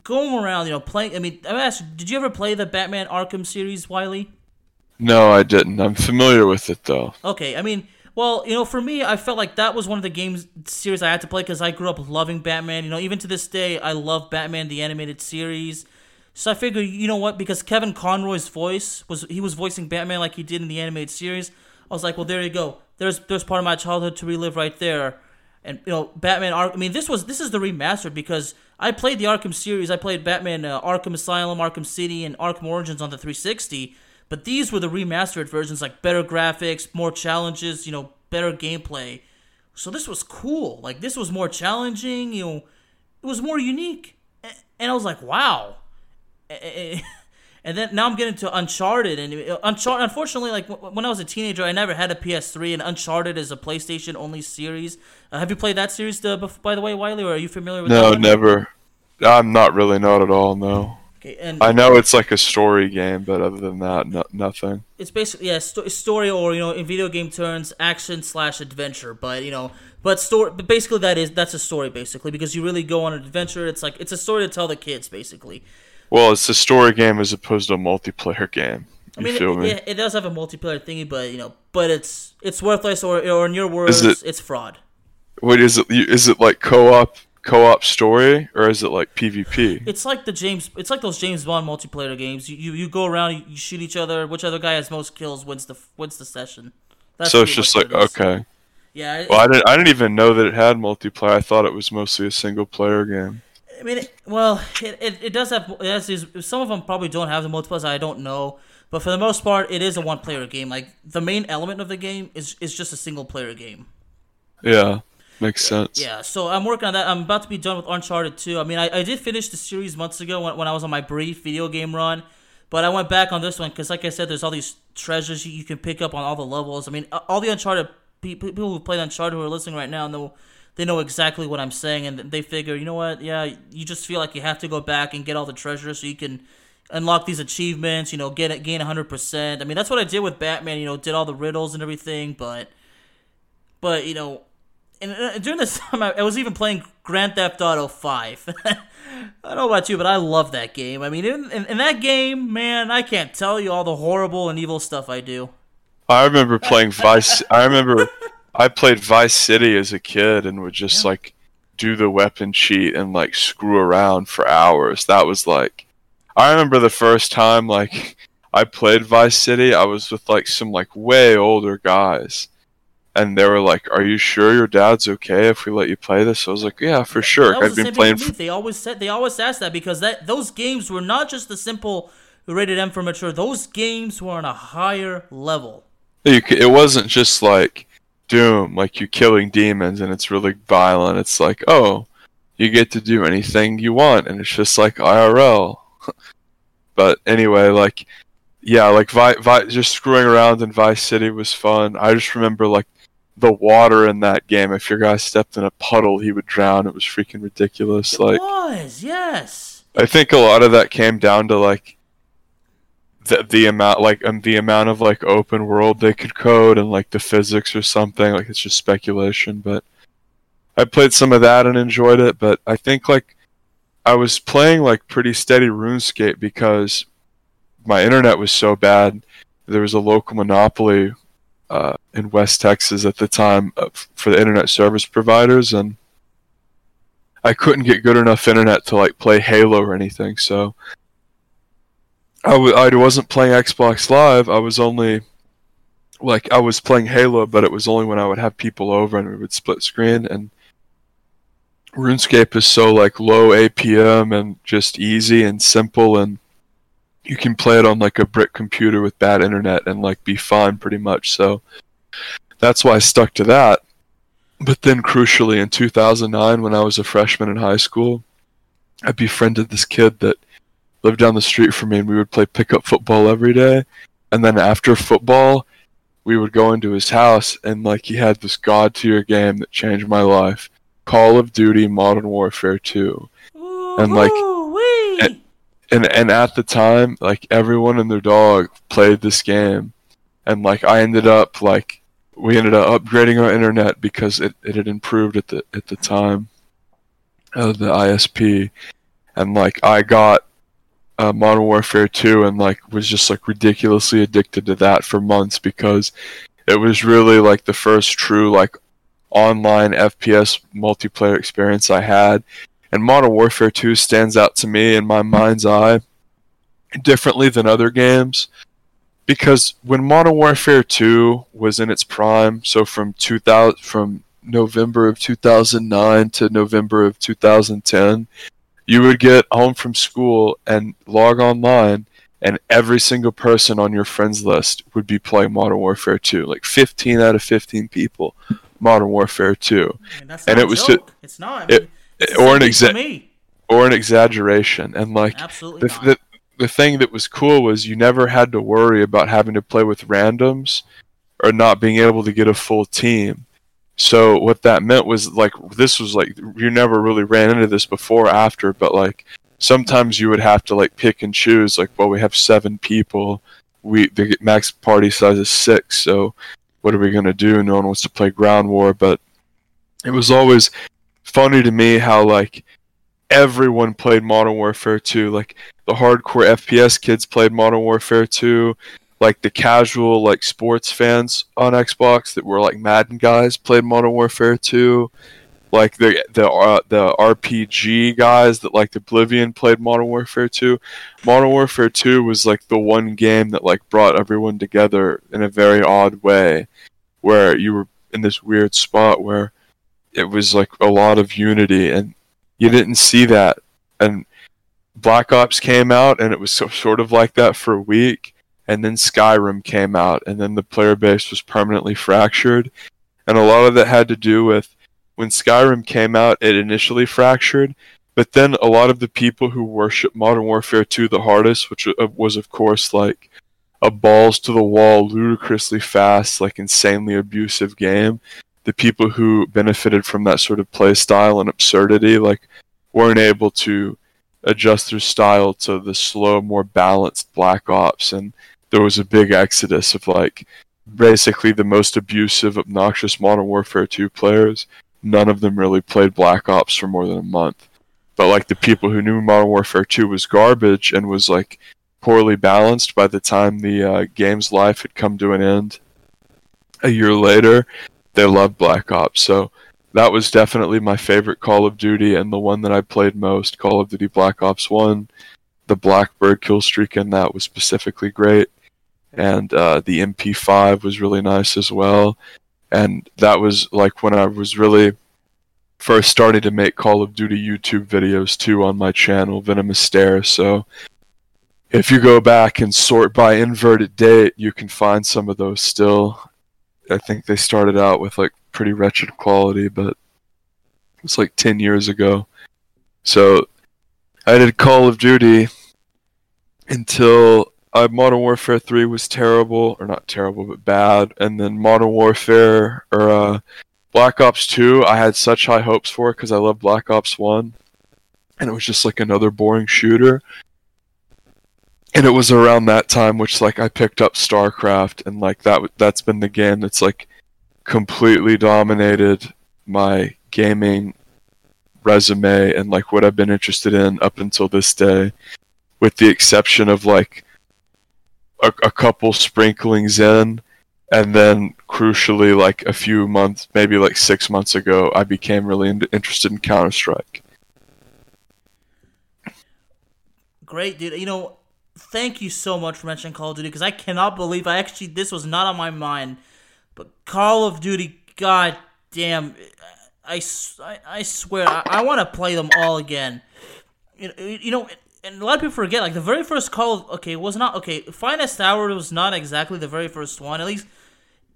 going around, you know, playing. I mean, I ask, did you ever play the Batman Arkham series, Wiley? No, I didn't. I'm familiar with it though. Okay, I mean, well, you know, for me, I felt like that was one of the games series I had to play because I grew up loving Batman. You know, even to this day, I love Batman the animated series. So I figured, you know what? Because Kevin Conroy's voice was he was voicing Batman like he did in the animated series. I was like, well, there you go. There's there's part of my childhood to relive right there. And you know, Batman. Ar- I mean, this was this is the remastered because I played the Arkham series. I played Batman uh, Arkham Asylum, Arkham City, and Arkham Origins on the 360. But these were the remastered versions, like better graphics, more challenges, you know, better gameplay. So this was cool. Like this was more challenging. You know, it was more unique. And I was like, wow. And then now I'm getting to Uncharted, and Uncharted. Unfortunately, like when I was a teenager, I never had a PS3, and Uncharted is a PlayStation only series. Uh, have you played that series, to, by the way, Wiley? Or are you familiar with? No, never. I'm not really, not at all. No. Okay, and I know it's like a story game, but other than that, no, nothing. it's basically yeah, sto- story or you know in video game terms, action slash adventure. But you know, but story. But basically, that is that's a story basically because you really go on an adventure. It's like it's a story to tell the kids basically. Well, it's a story game as opposed to a multiplayer game. You I mean, feel it, me? it, it does have a multiplayer thingy, but you know, but it's it's worthless or or in your words, it- it's fraud. What is it? Is it like co-op co-op story or is it like PvP? It's like the James. It's like those James Bond multiplayer games. You you, you go around, you, you shoot each other. Which other guy has most kills wins the wins the session. That's so it's just like okay. Yeah, Well, I didn't. I didn't even know that it had multiplayer. I thought it was mostly a single player game. I mean, it, well, it, it, it does have. It has these, some of them probably don't have the multiplayer. I don't know, but for the most part, it is a one player game. Like the main element of the game is is just a single player game. Yeah, makes sense. Yeah, so I'm working on that. I'm about to be done with Uncharted 2. I mean, I, I did finish the series months ago when, when I was on my brief video game run, but I went back on this one because, like I said, there's all these treasures you, you can pick up on all the levels. I mean, all the Uncharted pe- pe- people who played Uncharted who are listening right now know they know exactly what I'm saying, and they figure, you know what? Yeah, you just feel like you have to go back and get all the treasures so you can unlock these achievements. You know, get it, gain 100. percent I mean, that's what I did with Batman. You know, did all the riddles and everything, but but you know and uh, during this time, I, I was even playing Grand Theft Auto 5. I don't know about you, but I love that game. I mean, in, in, in that game, man, I can't tell you all the horrible and evil stuff I do. I remember playing Vice. I remember I played Vice City as a kid and would just Yeah. like do the weapon cheat and like screw around for hours. That was like I remember the first time like I played Vice City, I was with like some like way older guys. And they were like, "Are you sure your dad's okay if we let you play this?" I was like, "Yeah, for sure." I've been playing for. They always said they always asked that because that those games were not just the simple rated M for mature. Those games were on a higher level. You it wasn't just like Doom, like you're killing demons and it's really violent. It's like, oh, you get to do anything you want, and it's just like IRL. but anyway, like, yeah, like Vi- Vi- just screwing around in Vice City was fun. I just remember like the water in that game. If your guy stepped in a puddle, he would drown. It was freaking ridiculous. Like, was yes. I think a lot of that came down to like the the amount like um, the amount of like open world they could code and like the physics or something. Like it's just speculation, but I played some of that and enjoyed it. But I think like I was playing like pretty steady RuneScape because my internet was so bad. There was a local monopoly uh, in West Texas at the time uh, for the internet service providers and. I couldn't get good enough internet to like play Halo or anything, so I w- I wasn't playing Xbox Live. I was only like I was playing Halo, but it was only when I would have people over and we would split screen. And RuneScape is so like low APM and just easy and simple, and you can play it on like a brick computer with bad internet and like be fine pretty much. So that's why I stuck to that. But then, crucially, in 2009, when I was a freshman in high school, I befriended this kid that lived down the street from me, and we would play pickup football every day. And then after football, we would go into his house, and like he had this god tier game that changed my life: Call of Duty Modern Warfare 2. And, like, and- And and at the time, like everyone and their dog played this game, and like I ended up like we ended up upgrading our internet because it, it had improved at the at the time of the ISP, and like I got uh, Modern Warfare 2 and like was just like ridiculously addicted to that for months because it was really like the first true like online FPS multiplayer experience I had. And Modern Warfare 2 stands out to me in my mind's eye differently than other games because when Modern Warfare 2 was in its prime, so from 2000 from November of 2009 to November of 2010, you would get home from school and log online and every single person on your friends list would be playing Modern Warfare 2, like 15 out of 15 people Modern Warfare 2 And, and it was joke. it's not. I mean, it- it's or an exa- or an exaggeration and like Absolutely the, not. the, the thing that was cool was you never had to worry about having to play with randoms or not being able to get a full team. So what that meant was like this was like you never really ran into this before or after, but like sometimes you would have to like pick and choose. Like, well, we have seven people. We the max party size is six, so what are we gonna do? No one wants to play ground war, but it was always funny to me how like everyone played Modern Warfare 2. Like the hardcore FPS kids played Modern Warfare 2. Like the casual like sports fans on Xbox that were like Madden guys played Modern Warfare 2. Like the the uh, the RPG guys that like Oblivion played Modern Warfare 2. Modern Warfare 2 was like the one game that like brought everyone together in a very odd way where you were in this weird spot where it was like a lot of unity and you didn't see that and black ops came out and it was so, sort of like that for a week and then skyrim came out and then the player base was permanently fractured. And a lot of that had to do with when skyrim came out it initially fractured but then a lot of the people who worship modern warfare 2 the hardest which uh, was of course like a balls to the wall ludicrously fast like insanely abusive game. The people who benefited from that sort of play style and absurdity like weren't able to adjust their style to the slow more balanced black ops. And there was a big exodus of like basically the most abusive obnoxious modern warfare 2 players none of them really played black ops for more than a month but like the people who knew modern warfare 2 was garbage and was like poorly balanced by the time the uh, game's life had come to an end a year later they loved Black Ops. So that was definitely my favorite Call of Duty and the one that I played most. Call of Duty Black Ops One, the Blackbird kill streak in that was specifically great, and uh, the MP5 was really nice as well. And that was like when I was really first starting to make Call of Duty YouTube videos too on my channel, Venomous Stare. So if you go back and sort by inverted date, you can find some of those still. I think they started out with like pretty wretched quality, but it's like 10 years ago. So I did Call of Duty until uh, Modern Warfare 3 was terrible, or not terrible, but bad. And then Modern Warfare, or uh, Black Ops 2, I had such high hopes for because I love Black Ops 1. And it was just like another boring shooter and it was around that time which like I picked up StarCraft and like that that's been the game that's like completely dominated my gaming resume and like what I've been interested in up until this day with the exception of like a, a couple sprinklings in and then crucially like a few months maybe like 6 months ago I became really in- interested in Counter-Strike Great, dude. You know, thank you so much for mentioning Call of Duty because I cannot believe I actually this was not on my mind. But Call of Duty, god damn, I, I, I swear I, I want to play them all again. You you know, and a lot of people forget like the very first Call of okay was not okay. Finest Hour was not exactly the very first one. At least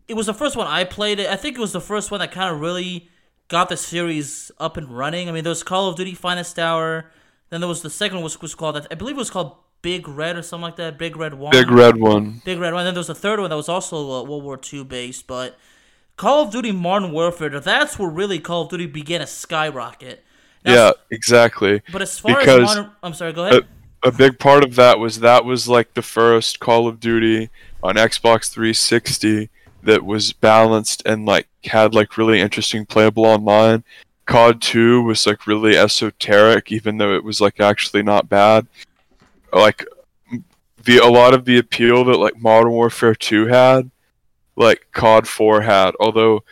it was the first one I played. It I think it was the first one that kind of really got the series up and running. I mean, there was Call of Duty Finest Hour. Then there was the second one was was called I believe it was called Big Red or something like that. Big Red One. Big Red One. Big Red One. And then there was a third one that was also uh, World War II based. But Call of Duty Modern Warfare, that's where really Call of Duty began to skyrocket. Yeah, exactly. But as far because as modern, I'm sorry, go ahead. A, a big part of that was that was like the first Call of Duty on Xbox 360 that was balanced and like had like really interesting playable online. COD 2 was like really esoteric, even though it was like actually not bad like the a lot of the appeal that like Modern Warfare 2 had, like COD 4 had. Although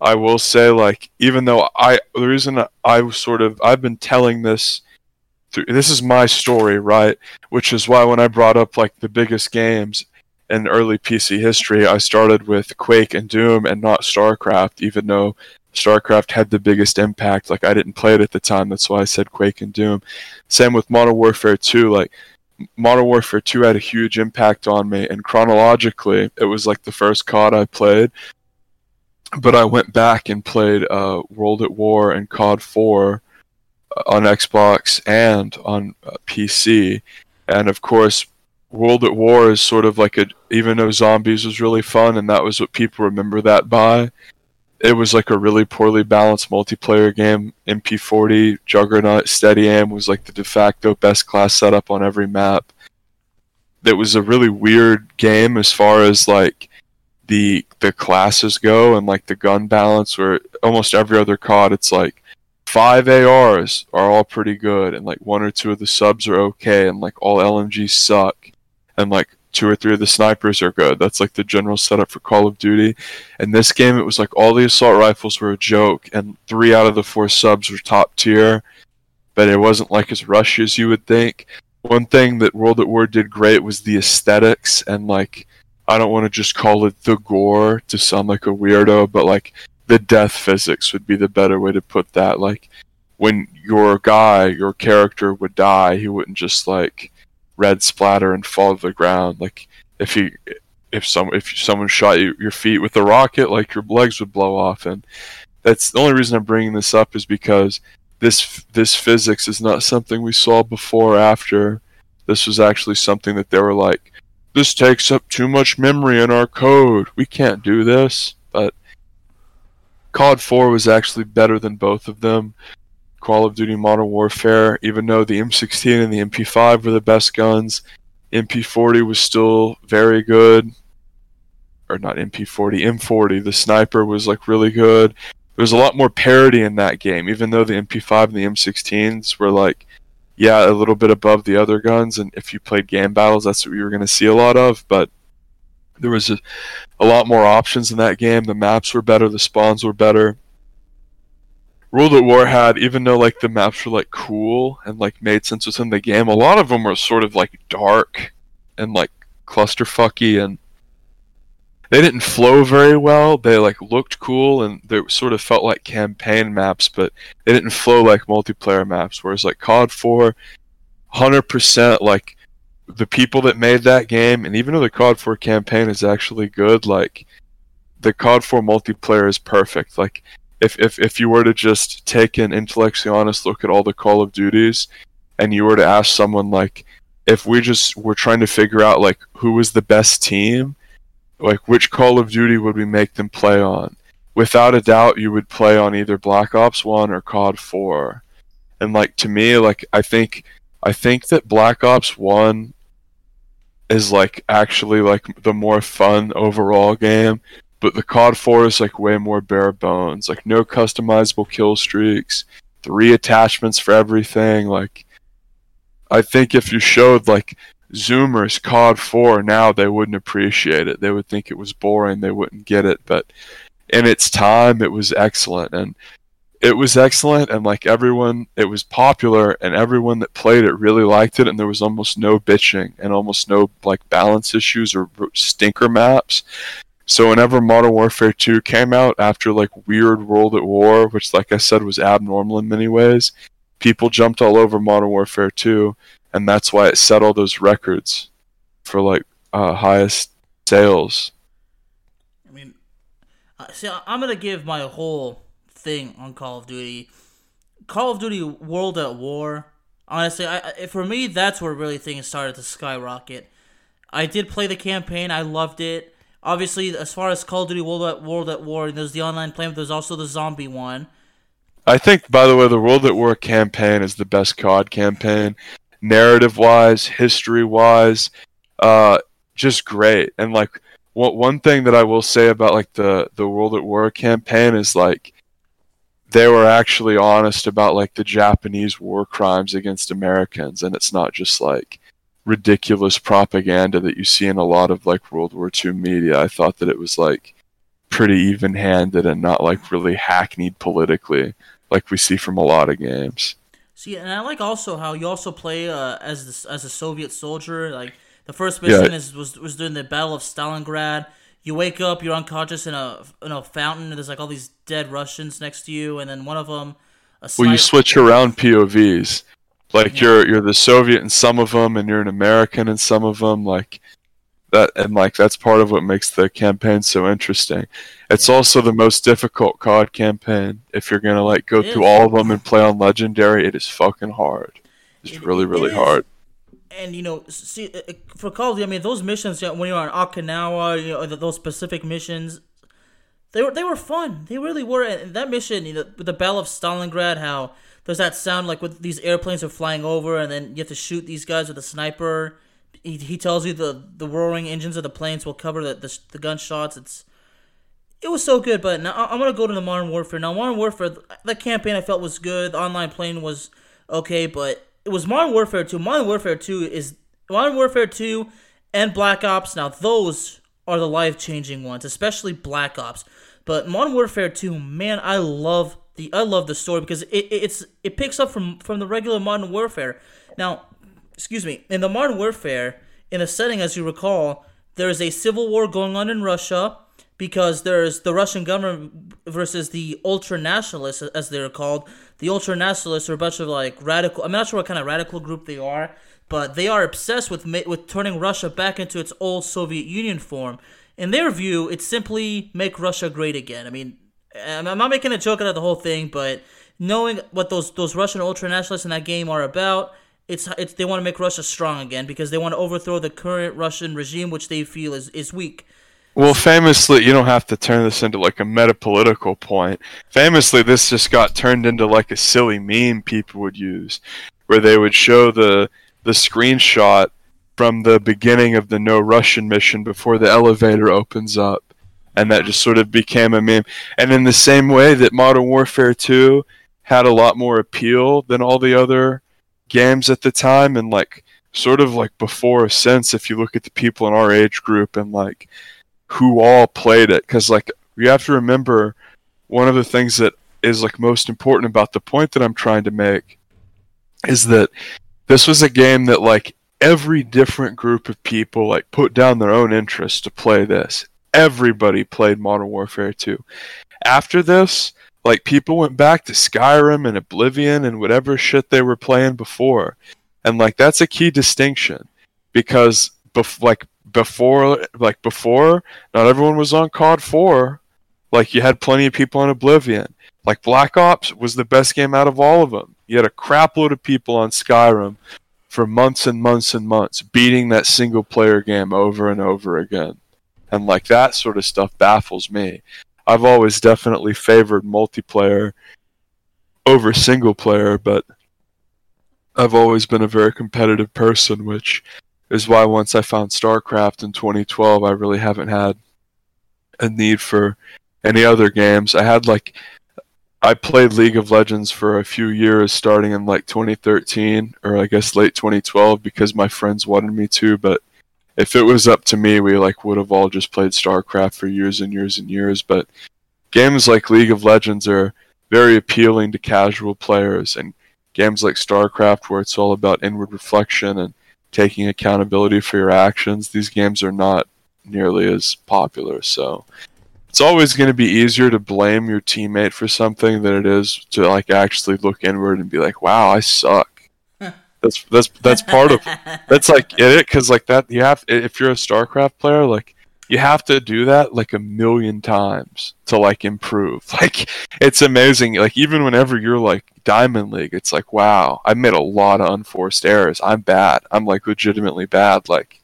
I will say, like, even though I the reason I sort of I've been telling this through, this is my story, right? Which is why when I brought up like the biggest games in early PC history, I started with Quake and Doom and not StarCraft, even though StarCraft had the biggest impact. Like I didn't play it at the time, that's why I said Quake and Doom. Same with Modern Warfare 2, like Modern Warfare 2 had a huge impact on me, and chronologically, it was like the first COD I played. But I went back and played uh, World at War and COD 4 uh, on Xbox and on uh, PC. And of course, World at War is sort of like a, even though Zombies was really fun and that was what people remember that by, it was like a really poorly balanced multiplayer game. MP40 Juggernaut Steady Aim was like the de facto best class setup on every map. It was a really weird game as far as like the the classes go and like the gun balance where almost every other COD it's like five ARs are all pretty good and like one or two of the subs are okay and like all LMGs suck and like two or three of the snipers are good. That's like the general setup for Call of Duty. And this game, it was like all the assault rifles were a joke, and three out of the four subs were top tier, but it wasn't like as rushy as you would think. One thing that World at War did great was the aesthetics, and like, I don't want to just call it the gore to sound like a weirdo, but like, the death physics would be the better way to put that. Like, when your guy, your character would die, he wouldn't just like red splatter and fall to the ground. Like if you if some if someone shot you, your feet with a rocket, like your legs would blow off. And that's the only reason I'm bringing this up is because this this physics is not something we saw before or after. This was actually something that they were like, this takes up too much memory in our code. We can't do this. But COD 4 was actually better than both of them. Call of Duty Modern Warfare, even though the M16 and the MP5 were the best guns, MP40 was still very good. Or not MP40, M40. The sniper was like really good. There was a lot more parity in that game, even though the MP5 and the M16s were like, yeah, a little bit above the other guns. And if you played GameBattles, that's what you were going to see a lot of. But there was a, a lot more options in that game. The maps were better, the spawns were better. World at War had, even though like the maps were like cool and like made sense within the game, a lot of them were sort of like dark and like clusterfucky and they didn't flow very well. They like looked cool and they sort of felt like campaign maps, but they didn't flow like multiplayer maps. Whereas like COD 4, 100% like the people that made that game, and even though the COD 4 campaign is actually good, like the COD 4 multiplayer is perfect. Like if, if if you were to just take an intellectually honest look at all the Call of Duties, and you were to ask someone like, if we just were trying to figure out like who was the best team, like which Call of Duty would we make them play on? Without a doubt, you would play on either Black Ops One or COD Four, and like to me, like I think I think that Black Ops One is like actually like the more fun overall game but the COD 4 is like way more bare bones. Like no customizable kill streaks, three attachments for everything. Like I think if you showed like Zoomers COD 4 now, they wouldn't appreciate it. They would think it was boring. They wouldn't get it. But in its time, it was excellent, and it was excellent. And like everyone, it was popular, and everyone that played it really liked it. And there was almost no bitching and almost no like balance issues or stinker maps. So whenever Modern Warfare 2 came out after like weird World at War, which like I said was abnormal in many ways, people jumped all over Modern Warfare 2 and that's why it set all those records for like uh, highest sales. I mean, uh, see, I'm gonna give my whole thing on Call of Duty. Call of Duty World at War. Honestly, I, for me, that's where really things started to skyrocket. I did play the campaign. I loved it obviously, as far as Call of Duty World at World at War, there's the online play, but there's also the zombie one. I think, by the way, the World at War campaign is the best COD campaign, narrative wise, history wise, uh, just great. And like, one one thing that I will say about like the the World at War campaign is like they were actually honest about like the Japanese war crimes against Americans, and it's not just like ridiculous propaganda that you see in a lot of like World War II media. I thought that it was like pretty even handed and not like really hackneyed politically like we see from a lot of games. See, and I like also how you also play uh, as this, as a Soviet soldier. Like the first mission yeah. is was was during the Battle of Stalingrad. You wake up, you're unconscious in a in a fountain, and there's like all these dead Russians next to you, and then one of them. well, you switch around POVs. Like yeah. you're you're the Soviet in some of them, and you're an American in some of them. Like that, and like that's part of what makes the campaign so interesting. It's also the most difficult COD campaign. If you're gonna like go it through is. all of them and play on Legendary, it is fucking hard. It's it, really really hard. And you know, see, uh, uh, for Call of Duty, I mean, those missions when you're on Okinawa, you know, those specific missions, they were they were fun. They really were. And that mission, you know, with the Battle of Stalingrad, how there's that sound like with these airplanes are flying over, and then you have to shoot these guys with a sniper. He, he tells you the the roaring engines of the planes will cover the the, the gunshots. It's it was so good. But now I'm gonna go to the Modern Warfare. Now Modern Warfare, the campaign I felt was good. The online playing was okay, but it was Modern Warfare 2. Modern Warfare 2 is Modern Warfare 2 and Black Ops. Now those are the life changing ones, especially Black Ops. But Modern Warfare 2, man, I love the I love the story because it, it it's it picks up from from the regular Modern Warfare. Now, excuse me, in the Modern Warfare, in a setting as you recall, there is a civil war going on in Russia because there's the Russian government versus the ultra nationalists, as they're called. The ultra nationalists are a bunch of like radical. I'm not sure what kind of radical group they are, but they are obsessed with with turning Russia back into its old Soviet Union form. In their view, it's simply make Russia great again. I mean, I'm not making a joke out of the whole thing, but knowing what those those Russian ultra nationalists in that game are about, it's it's they want to make Russia strong again because they want to overthrow the current Russian regime, which they feel is is weak. Well, famously, you don't have to turn this into like a metapolitical point. Famously, this just got turned into like a silly meme people would use, where they would show the the screenshot from the beginning of the No Russian mission before the elevator opens up, and that just sort of became a meme. And in the same way that Modern Warfare 2 had a lot more appeal than all the other games at the time, and like sort of like before a sense if you look at the people in our age group and like who all played it because like you have to remember one of the things that is like most important about the point that I'm trying to make is that this was a game that like every different group of people like put down their own interest to play this. Everybody played Modern Warfare 2. After this, like people went back to Skyrim and Oblivion and whatever shit they were playing before. And like that's a key distinction because bef- like before like before not everyone was on COD 4 like you had plenty of people on Oblivion. Like Black Ops was the best game out of all of them. You had a crapload of people on Skyrim for months and months and months beating that single player game over and over again. And like that sort of stuff baffles me I've always definitely favored multiplayer over single player but I've always been a very competitive person which is why once I found StarCraft in 2012, I really haven't had a need for any other games. I had like I played League of Legends for a few years starting in like 2013 or I guess late 2012 because my friends wanted me to, but if it was up to me, we like would have all just played StarCraft for years and years and years, but games like League of Legends are very appealing to casual players and games like StarCraft where it's all about inward reflection and taking accountability for your actions, these games are not nearly as popular. So it's always going to be easier to blame your teammate for something than it is to like actually look inward and be like, "Wow, I suck." That's that's that's part of that's like it because like that you have if you're a StarCraft player like you have to do that like a million times to like improve. Like it's amazing. Like even whenever you're like Diamond League, it's like wow, I made a lot of unforced errors. I'm bad. I'm like legitimately bad. Like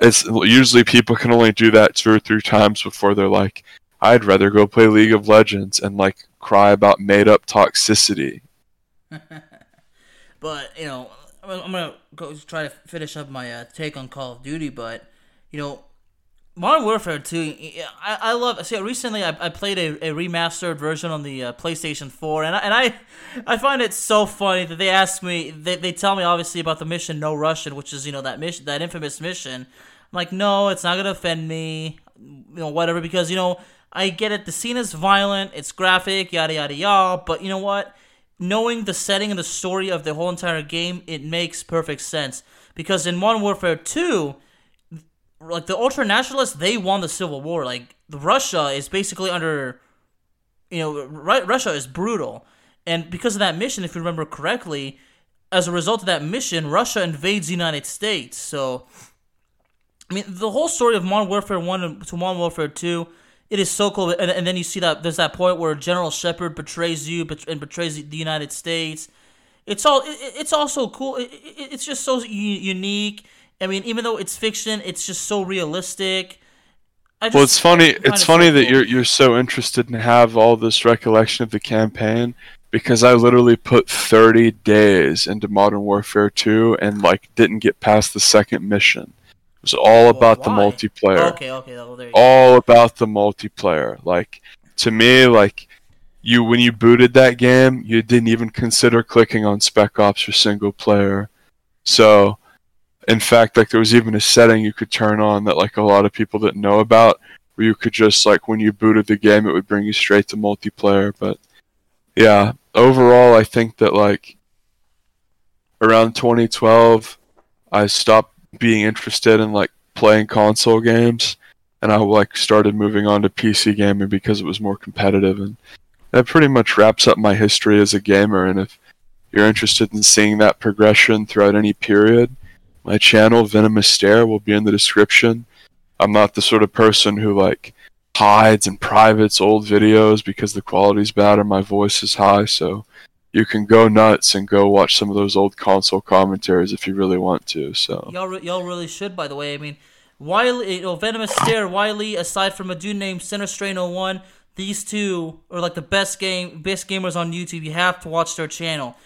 it's usually people can only do that two or three times before they're like, I'd rather go play League of Legends and like cry about made up toxicity. but you know, I'm gonna go try to finish up my uh, take on Call of Duty, but you know, Modern Warfare 2, I, I love. See, recently I, I played a, a remastered version on the uh, PlayStation 4, and I, and I I find it so funny that they ask me, they, they tell me obviously about the mission No Russian, which is you know that mission, that infamous mission. I'm like, no, it's not gonna offend me, you know, whatever, because you know I get it. The scene is violent, it's graphic, yada yada yada. But you know what? Knowing the setting and the story of the whole entire game, it makes perfect sense. Because in Modern Warfare 2 like the ultra nationalists they won the civil war. Like russia is basically under you know russia is brutal. And because of that mission if you remember correctly as a result of that mission russia invades the united states. So i mean the whole story of modern warfare 1 to modern warfare 2 it is so cool and, and then you see that there's that point where general shepherd betrays you and betrays the united states it's all it, it's also cool it, it, it's just so unique I mean, even though it's fiction, it's just so realistic. Just, Well, it's funny. It's funny so that cool. you're you're so interested and have all this recollection of the campaign because I literally put 30 days into Modern Warfare 2 and like didn't get past the second mission. Was all Well, about the multiplayer. Okay, okay, well, there you go. All about the multiplayer. Like to me, like you when you booted that game, you didn't even consider clicking on Spec Ops for single player. So, in fact, like there was even a setting you could turn on that like a lot of people didn't know about, where you could just like when you booted the game, it would bring you straight to multiplayer. But yeah, overall, I think that like around 2012, I stopped being interested in like playing console games, and I like started moving on to PC gaming because it was more competitive, and that pretty much wraps up my history as a gamer. And if you're interested in seeing that progression throughout any period, my channel Venomous Stare will be in the description. I'm not the sort of person who like hides and privates old videos because the quality's bad or my voice is high, so you can go nuts and go watch some of those old console commentaries if you really want to. So Y'all, re- y'all really should, by the way. I mean, Wiley, you know, Venomous Stare, Wiley, aside from a dude named Center Strain 01, these two are like the best game, best gamers on YouTube. You have to watch their channel.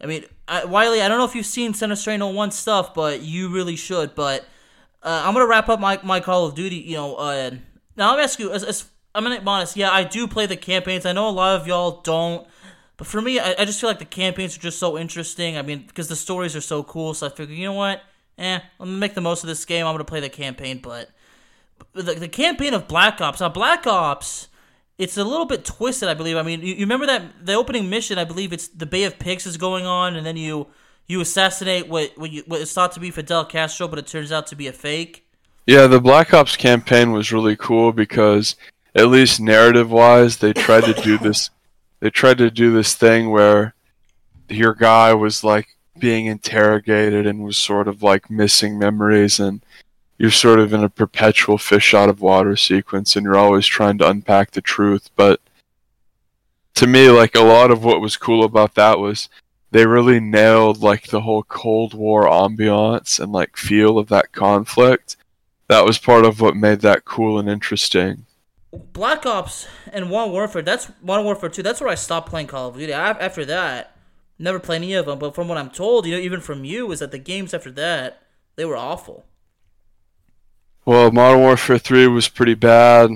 I mean, I, Wiley, I don't know if you've seen Center Strain 01 stuff, but you really should. But uh, I'm gonna wrap up my, my Call of Duty. You know, uh, now me ask you. As, as, I'm gonna be honest. Yeah, I do play the campaigns. I know a lot of y'all don't. But for me, I, I just feel like the campaigns are just so interesting. I mean, because the stories are so cool. So I figure, you know what? Eh, I'm gonna make the most of this game. I'm gonna play the campaign. But the, the campaign of Black Ops. Now, Black Ops, it's a little bit twisted. I believe. I mean, you, you remember that the opening mission? I believe it's the Bay of Pigs is going on, and then you you assassinate what what, you, what is thought to be Fidel Castro, but it turns out to be a fake. Yeah, the Black Ops campaign was really cool because at least narrative wise they tried to do this they tried to do this thing where your guy was like being interrogated and was sort of like missing memories and you're sort of in a perpetual fish out of water sequence and you're always trying to unpack the truth but to me like a lot of what was cool about that was they really nailed like the whole cold war ambiance and like feel of that conflict that was part of what made that cool and interesting. Black Ops and Modern Warfare. That's Modern Warfare 2. That's where I stopped playing Call of Duty. I, after that, never played any of them. But from what I'm told, you know, even from you, is that the games after that they were awful. Well, Modern Warfare 3 was pretty bad.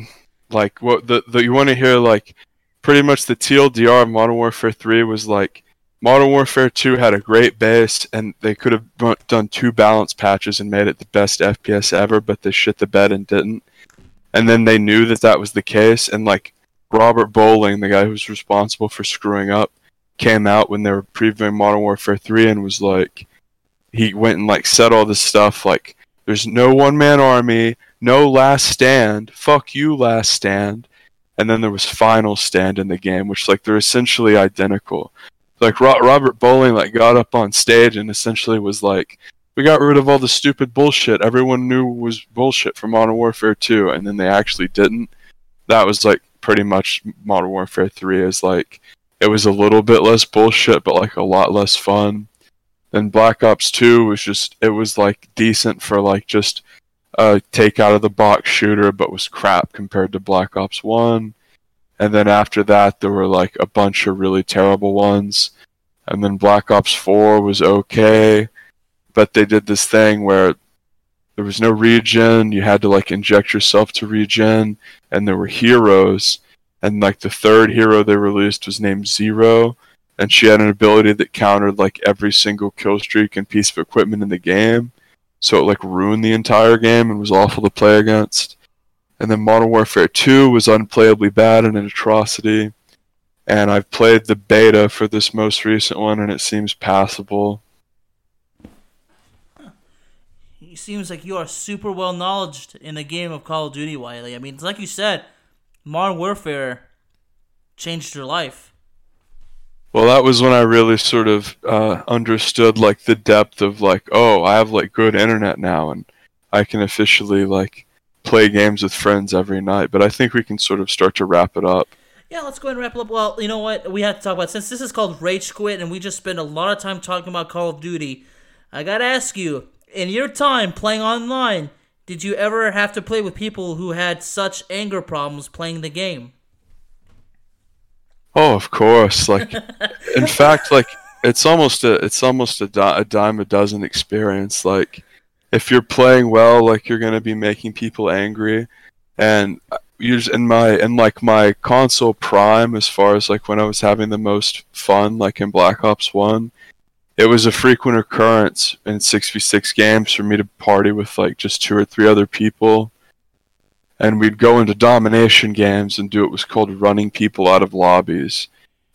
Like what the, the you want to hear like pretty much the TLDR of Modern Warfare 3 was like Modern Warfare 2 had a great base and they could have done two balance patches and made it the best FPS ever, but they shit the bed and didn't. And then they knew that that was the case and like Robert Bowling, the guy who was responsible for screwing up, came out when they were previewing Modern Warfare 3 and was like he went and like said all this stuff like there's no one man army, no last stand, fuck you last stand. And then there was final stand in the game, which like they're essentially identical. Like Ro- Robert Bowling like got up on stage and essentially was like we got rid of all the stupid bullshit everyone knew was bullshit for Modern Warfare 2 and then they actually didn't. That was like pretty much Modern Warfare 3 is like it was a little bit less bullshit but like a lot less fun. Then Black Ops 2 was just it was like decent for like just a take out of the box shooter but was crap compared to Black Ops 1. And then after that there were like a bunch of really terrible ones. And then Black Ops 4 was okay, but they did this thing where there was no regen, you had to like inject yourself to regen and there were heroes and like the third hero they released was named Zero and she had an ability that countered like every single kill streak and piece of equipment in the game. So it like ruined the entire game and was awful to play against. And then Modern Warfare 2 was unplayably bad and an atrocity. And I've played the beta for this most recent one and it seems passable. It seems like you are super well knowledged in the game of Call of Duty, Wiley. I mean, it's like you said, Modern Warfare changed your life. Well, that was when I really sort of uh, understood like the depth of like, oh, I have like good internet now, and I can officially like play games with friends every night. But I think we can sort of start to wrap it up. Yeah, let's go ahead and wrap it up. Well, you know what? We have to talk about since this is called Rage Quit, and we just spend a lot of time talking about Call of Duty. I gotta ask you, in your time playing online, did you ever have to play with people who had such anger problems playing the game? Oh, of course. Like, in fact, like it's almost a it's almost a, di- a dime a dozen experience. Like, if you're playing well, like you're gonna be making people angry, and uh, usually in my in like my console prime, as far as like when I was having the most fun, like in Black Ops One, it was a frequent occurrence in six v six games for me to party with like just two or three other people. And we'd go into domination games and do what was called running people out of lobbies,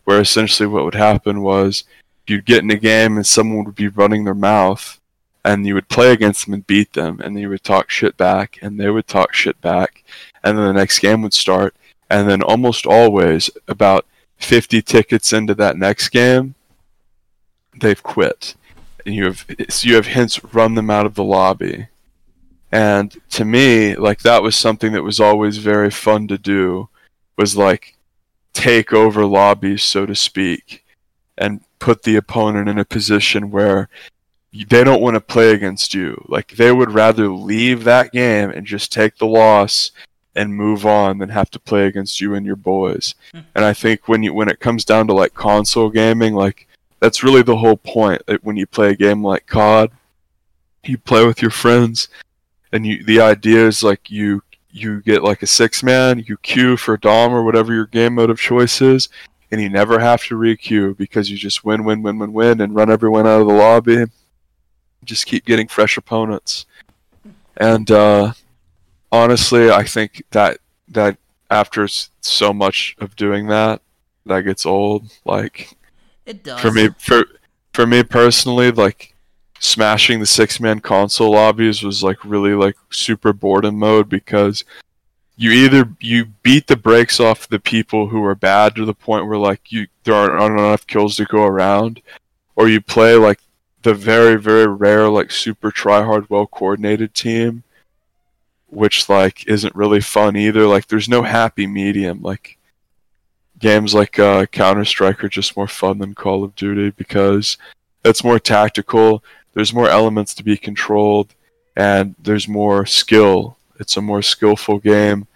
where essentially what would happen was you'd get in a game and someone would be running their mouth, and you would play against them and beat them, and you would talk shit back, and they would talk shit back, and then the next game would start, and then almost always about 50 tickets into that next game, they've quit. And you have so you have hence run them out of the lobby. And to me like that was something that was always very fun to do was like take over lobbies so to speak and put the opponent in a position where they don't want to play against you. Like they would rather leave that game and just take the loss and move on than have to play against you and your boys. Hmm. And i think when you when it comes down to like console gaming like that's really the whole point that when you play a game like cod you play with your friends and you the idea is like you you get like a six man, you queue for Dom or whatever your game mode of choice is, and you never have to re-queue because you just win, win, win, win, win, and run everyone out of the lobby. Just keep getting fresh opponents, and uh, honestly, I think that that after so much of doing that, that gets old. Like It does. for me, for for me personally, like smashing the six man console lobbies was like really like super boredom mode because you either you beat the brakes off the people who are bad to the point where like you there aren't, aren't enough kills to go around, or you play like the very very rare like super try hard well coordinated team, which like isn't really fun either. Like there's no happy medium. Like games like uh, Counter Strike are just more fun than Call of Duty because it's more tactical. There's more elements to be controlled, and there's more skill. It's a more skillful game,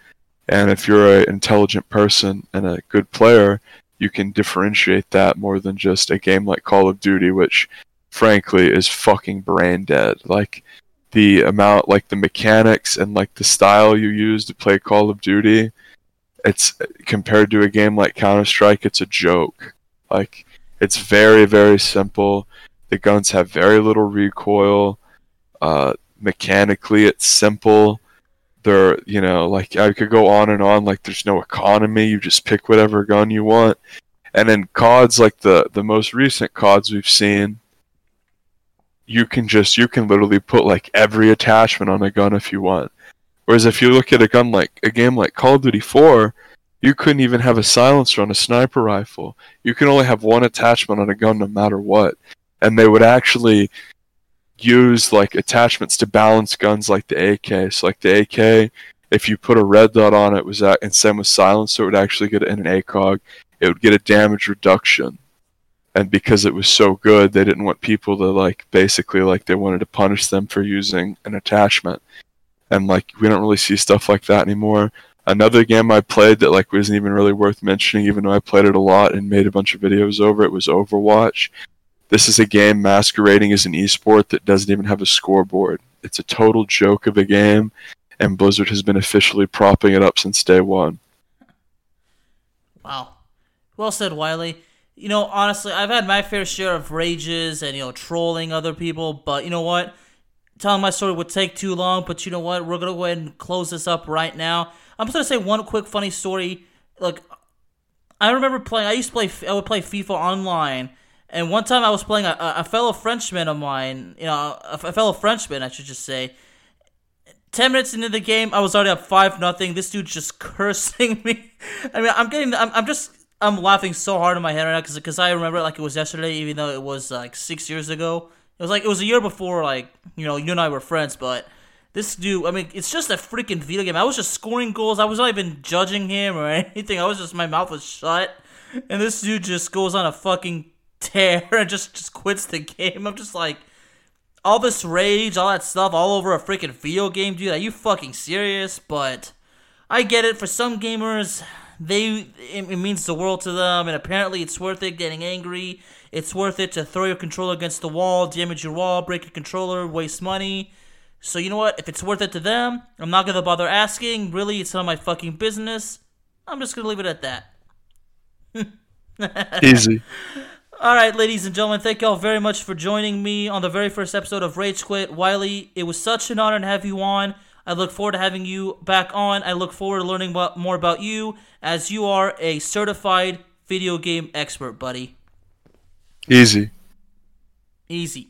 and if you're an intelligent person and a good player, you can differentiate that more than just a game like Call of Duty, which frankly is fucking brain dead. Like the amount, like the mechanics and like the style you use to play Call of Duty, it's compared to a game like Counter Strike, it's a joke. Like it's very very simple. The guns have very little recoil. Uh, mechanically, it's simple. They're you know like I could go on and on. Like there's no economy. You just pick whatever gun you want. And then CODs like the the most recent CODs we've seen, you can just you can literally put like every attachment on a gun if you want. Whereas if you look at a gun like a game like Call of Duty 4, you couldn't even have a silencer on a sniper rifle. You can only have one attachment on a gun no matter what. And they would actually use like attachments to balance guns like the AK. So like the AK, if you put a red dot on it was that and same with silencer, it would actually get in an ACOG. It would get a damage reduction. And because it was so good, they didn't want people to like basically like they wanted to punish them for using an attachment. And like we don't really see stuff like that anymore. Another game I played that like wasn't even really worth mentioning, even though I played it a lot and made a bunch of videos over it, was Overwatch. This is a game masquerading as an esport that doesn't even have a scoreboard. It's a total joke of a game, and Blizzard has been officially propping it up since day one. Wow. Well said, Wiley. You know, honestly, I've had my fair share of rages and, you know, trolling other people, but you know what? Telling my story would take too long, but you know what? We're to go ahead and close this up right now. I'm just to say one quick funny story. Like, I remember playing, I used to play, I would play FIFA online, and one time I was playing a, a fellow Frenchman of mine, you know, a, a fellow Frenchman, I should just say. 10 minutes into the game, I was already up 5 nothing. This dude's just cursing me. I mean, I'm getting, I'm, I'm just, I'm laughing so hard in my head right now because I remember it like it was yesterday, even though it was like six years ago. It was like, it was a year before, like, you know, you and I were friends, but this dude, I mean, it's just a freaking video game. I was just scoring goals. I was not even judging him or anything. I was just, my mouth was shut. And this dude just goes on a fucking tear and just, just quits the game. I'm just like, all this rage, all that stuff, all over a freaking video game, dude. Are you fucking serious? But I get it. For some gamers, they it, it means the world to them, and apparently it's worth it getting angry. It's worth it to throw your controller against the wall, damage your wall, break your controller, waste money. So you know what? If it's worth it to them, I'm not gonna bother asking. Really, it's none of my fucking business. I'm just gonna leave it at that. Easy. All right, ladies and gentlemen, thank y'all very much for joining me on the very first episode of Rage Quit. Wiley, it was such an honor to have you on. I look forward to having you back on. I look forward to learning more about you as you are a certified video game expert, buddy. Easy. Easy.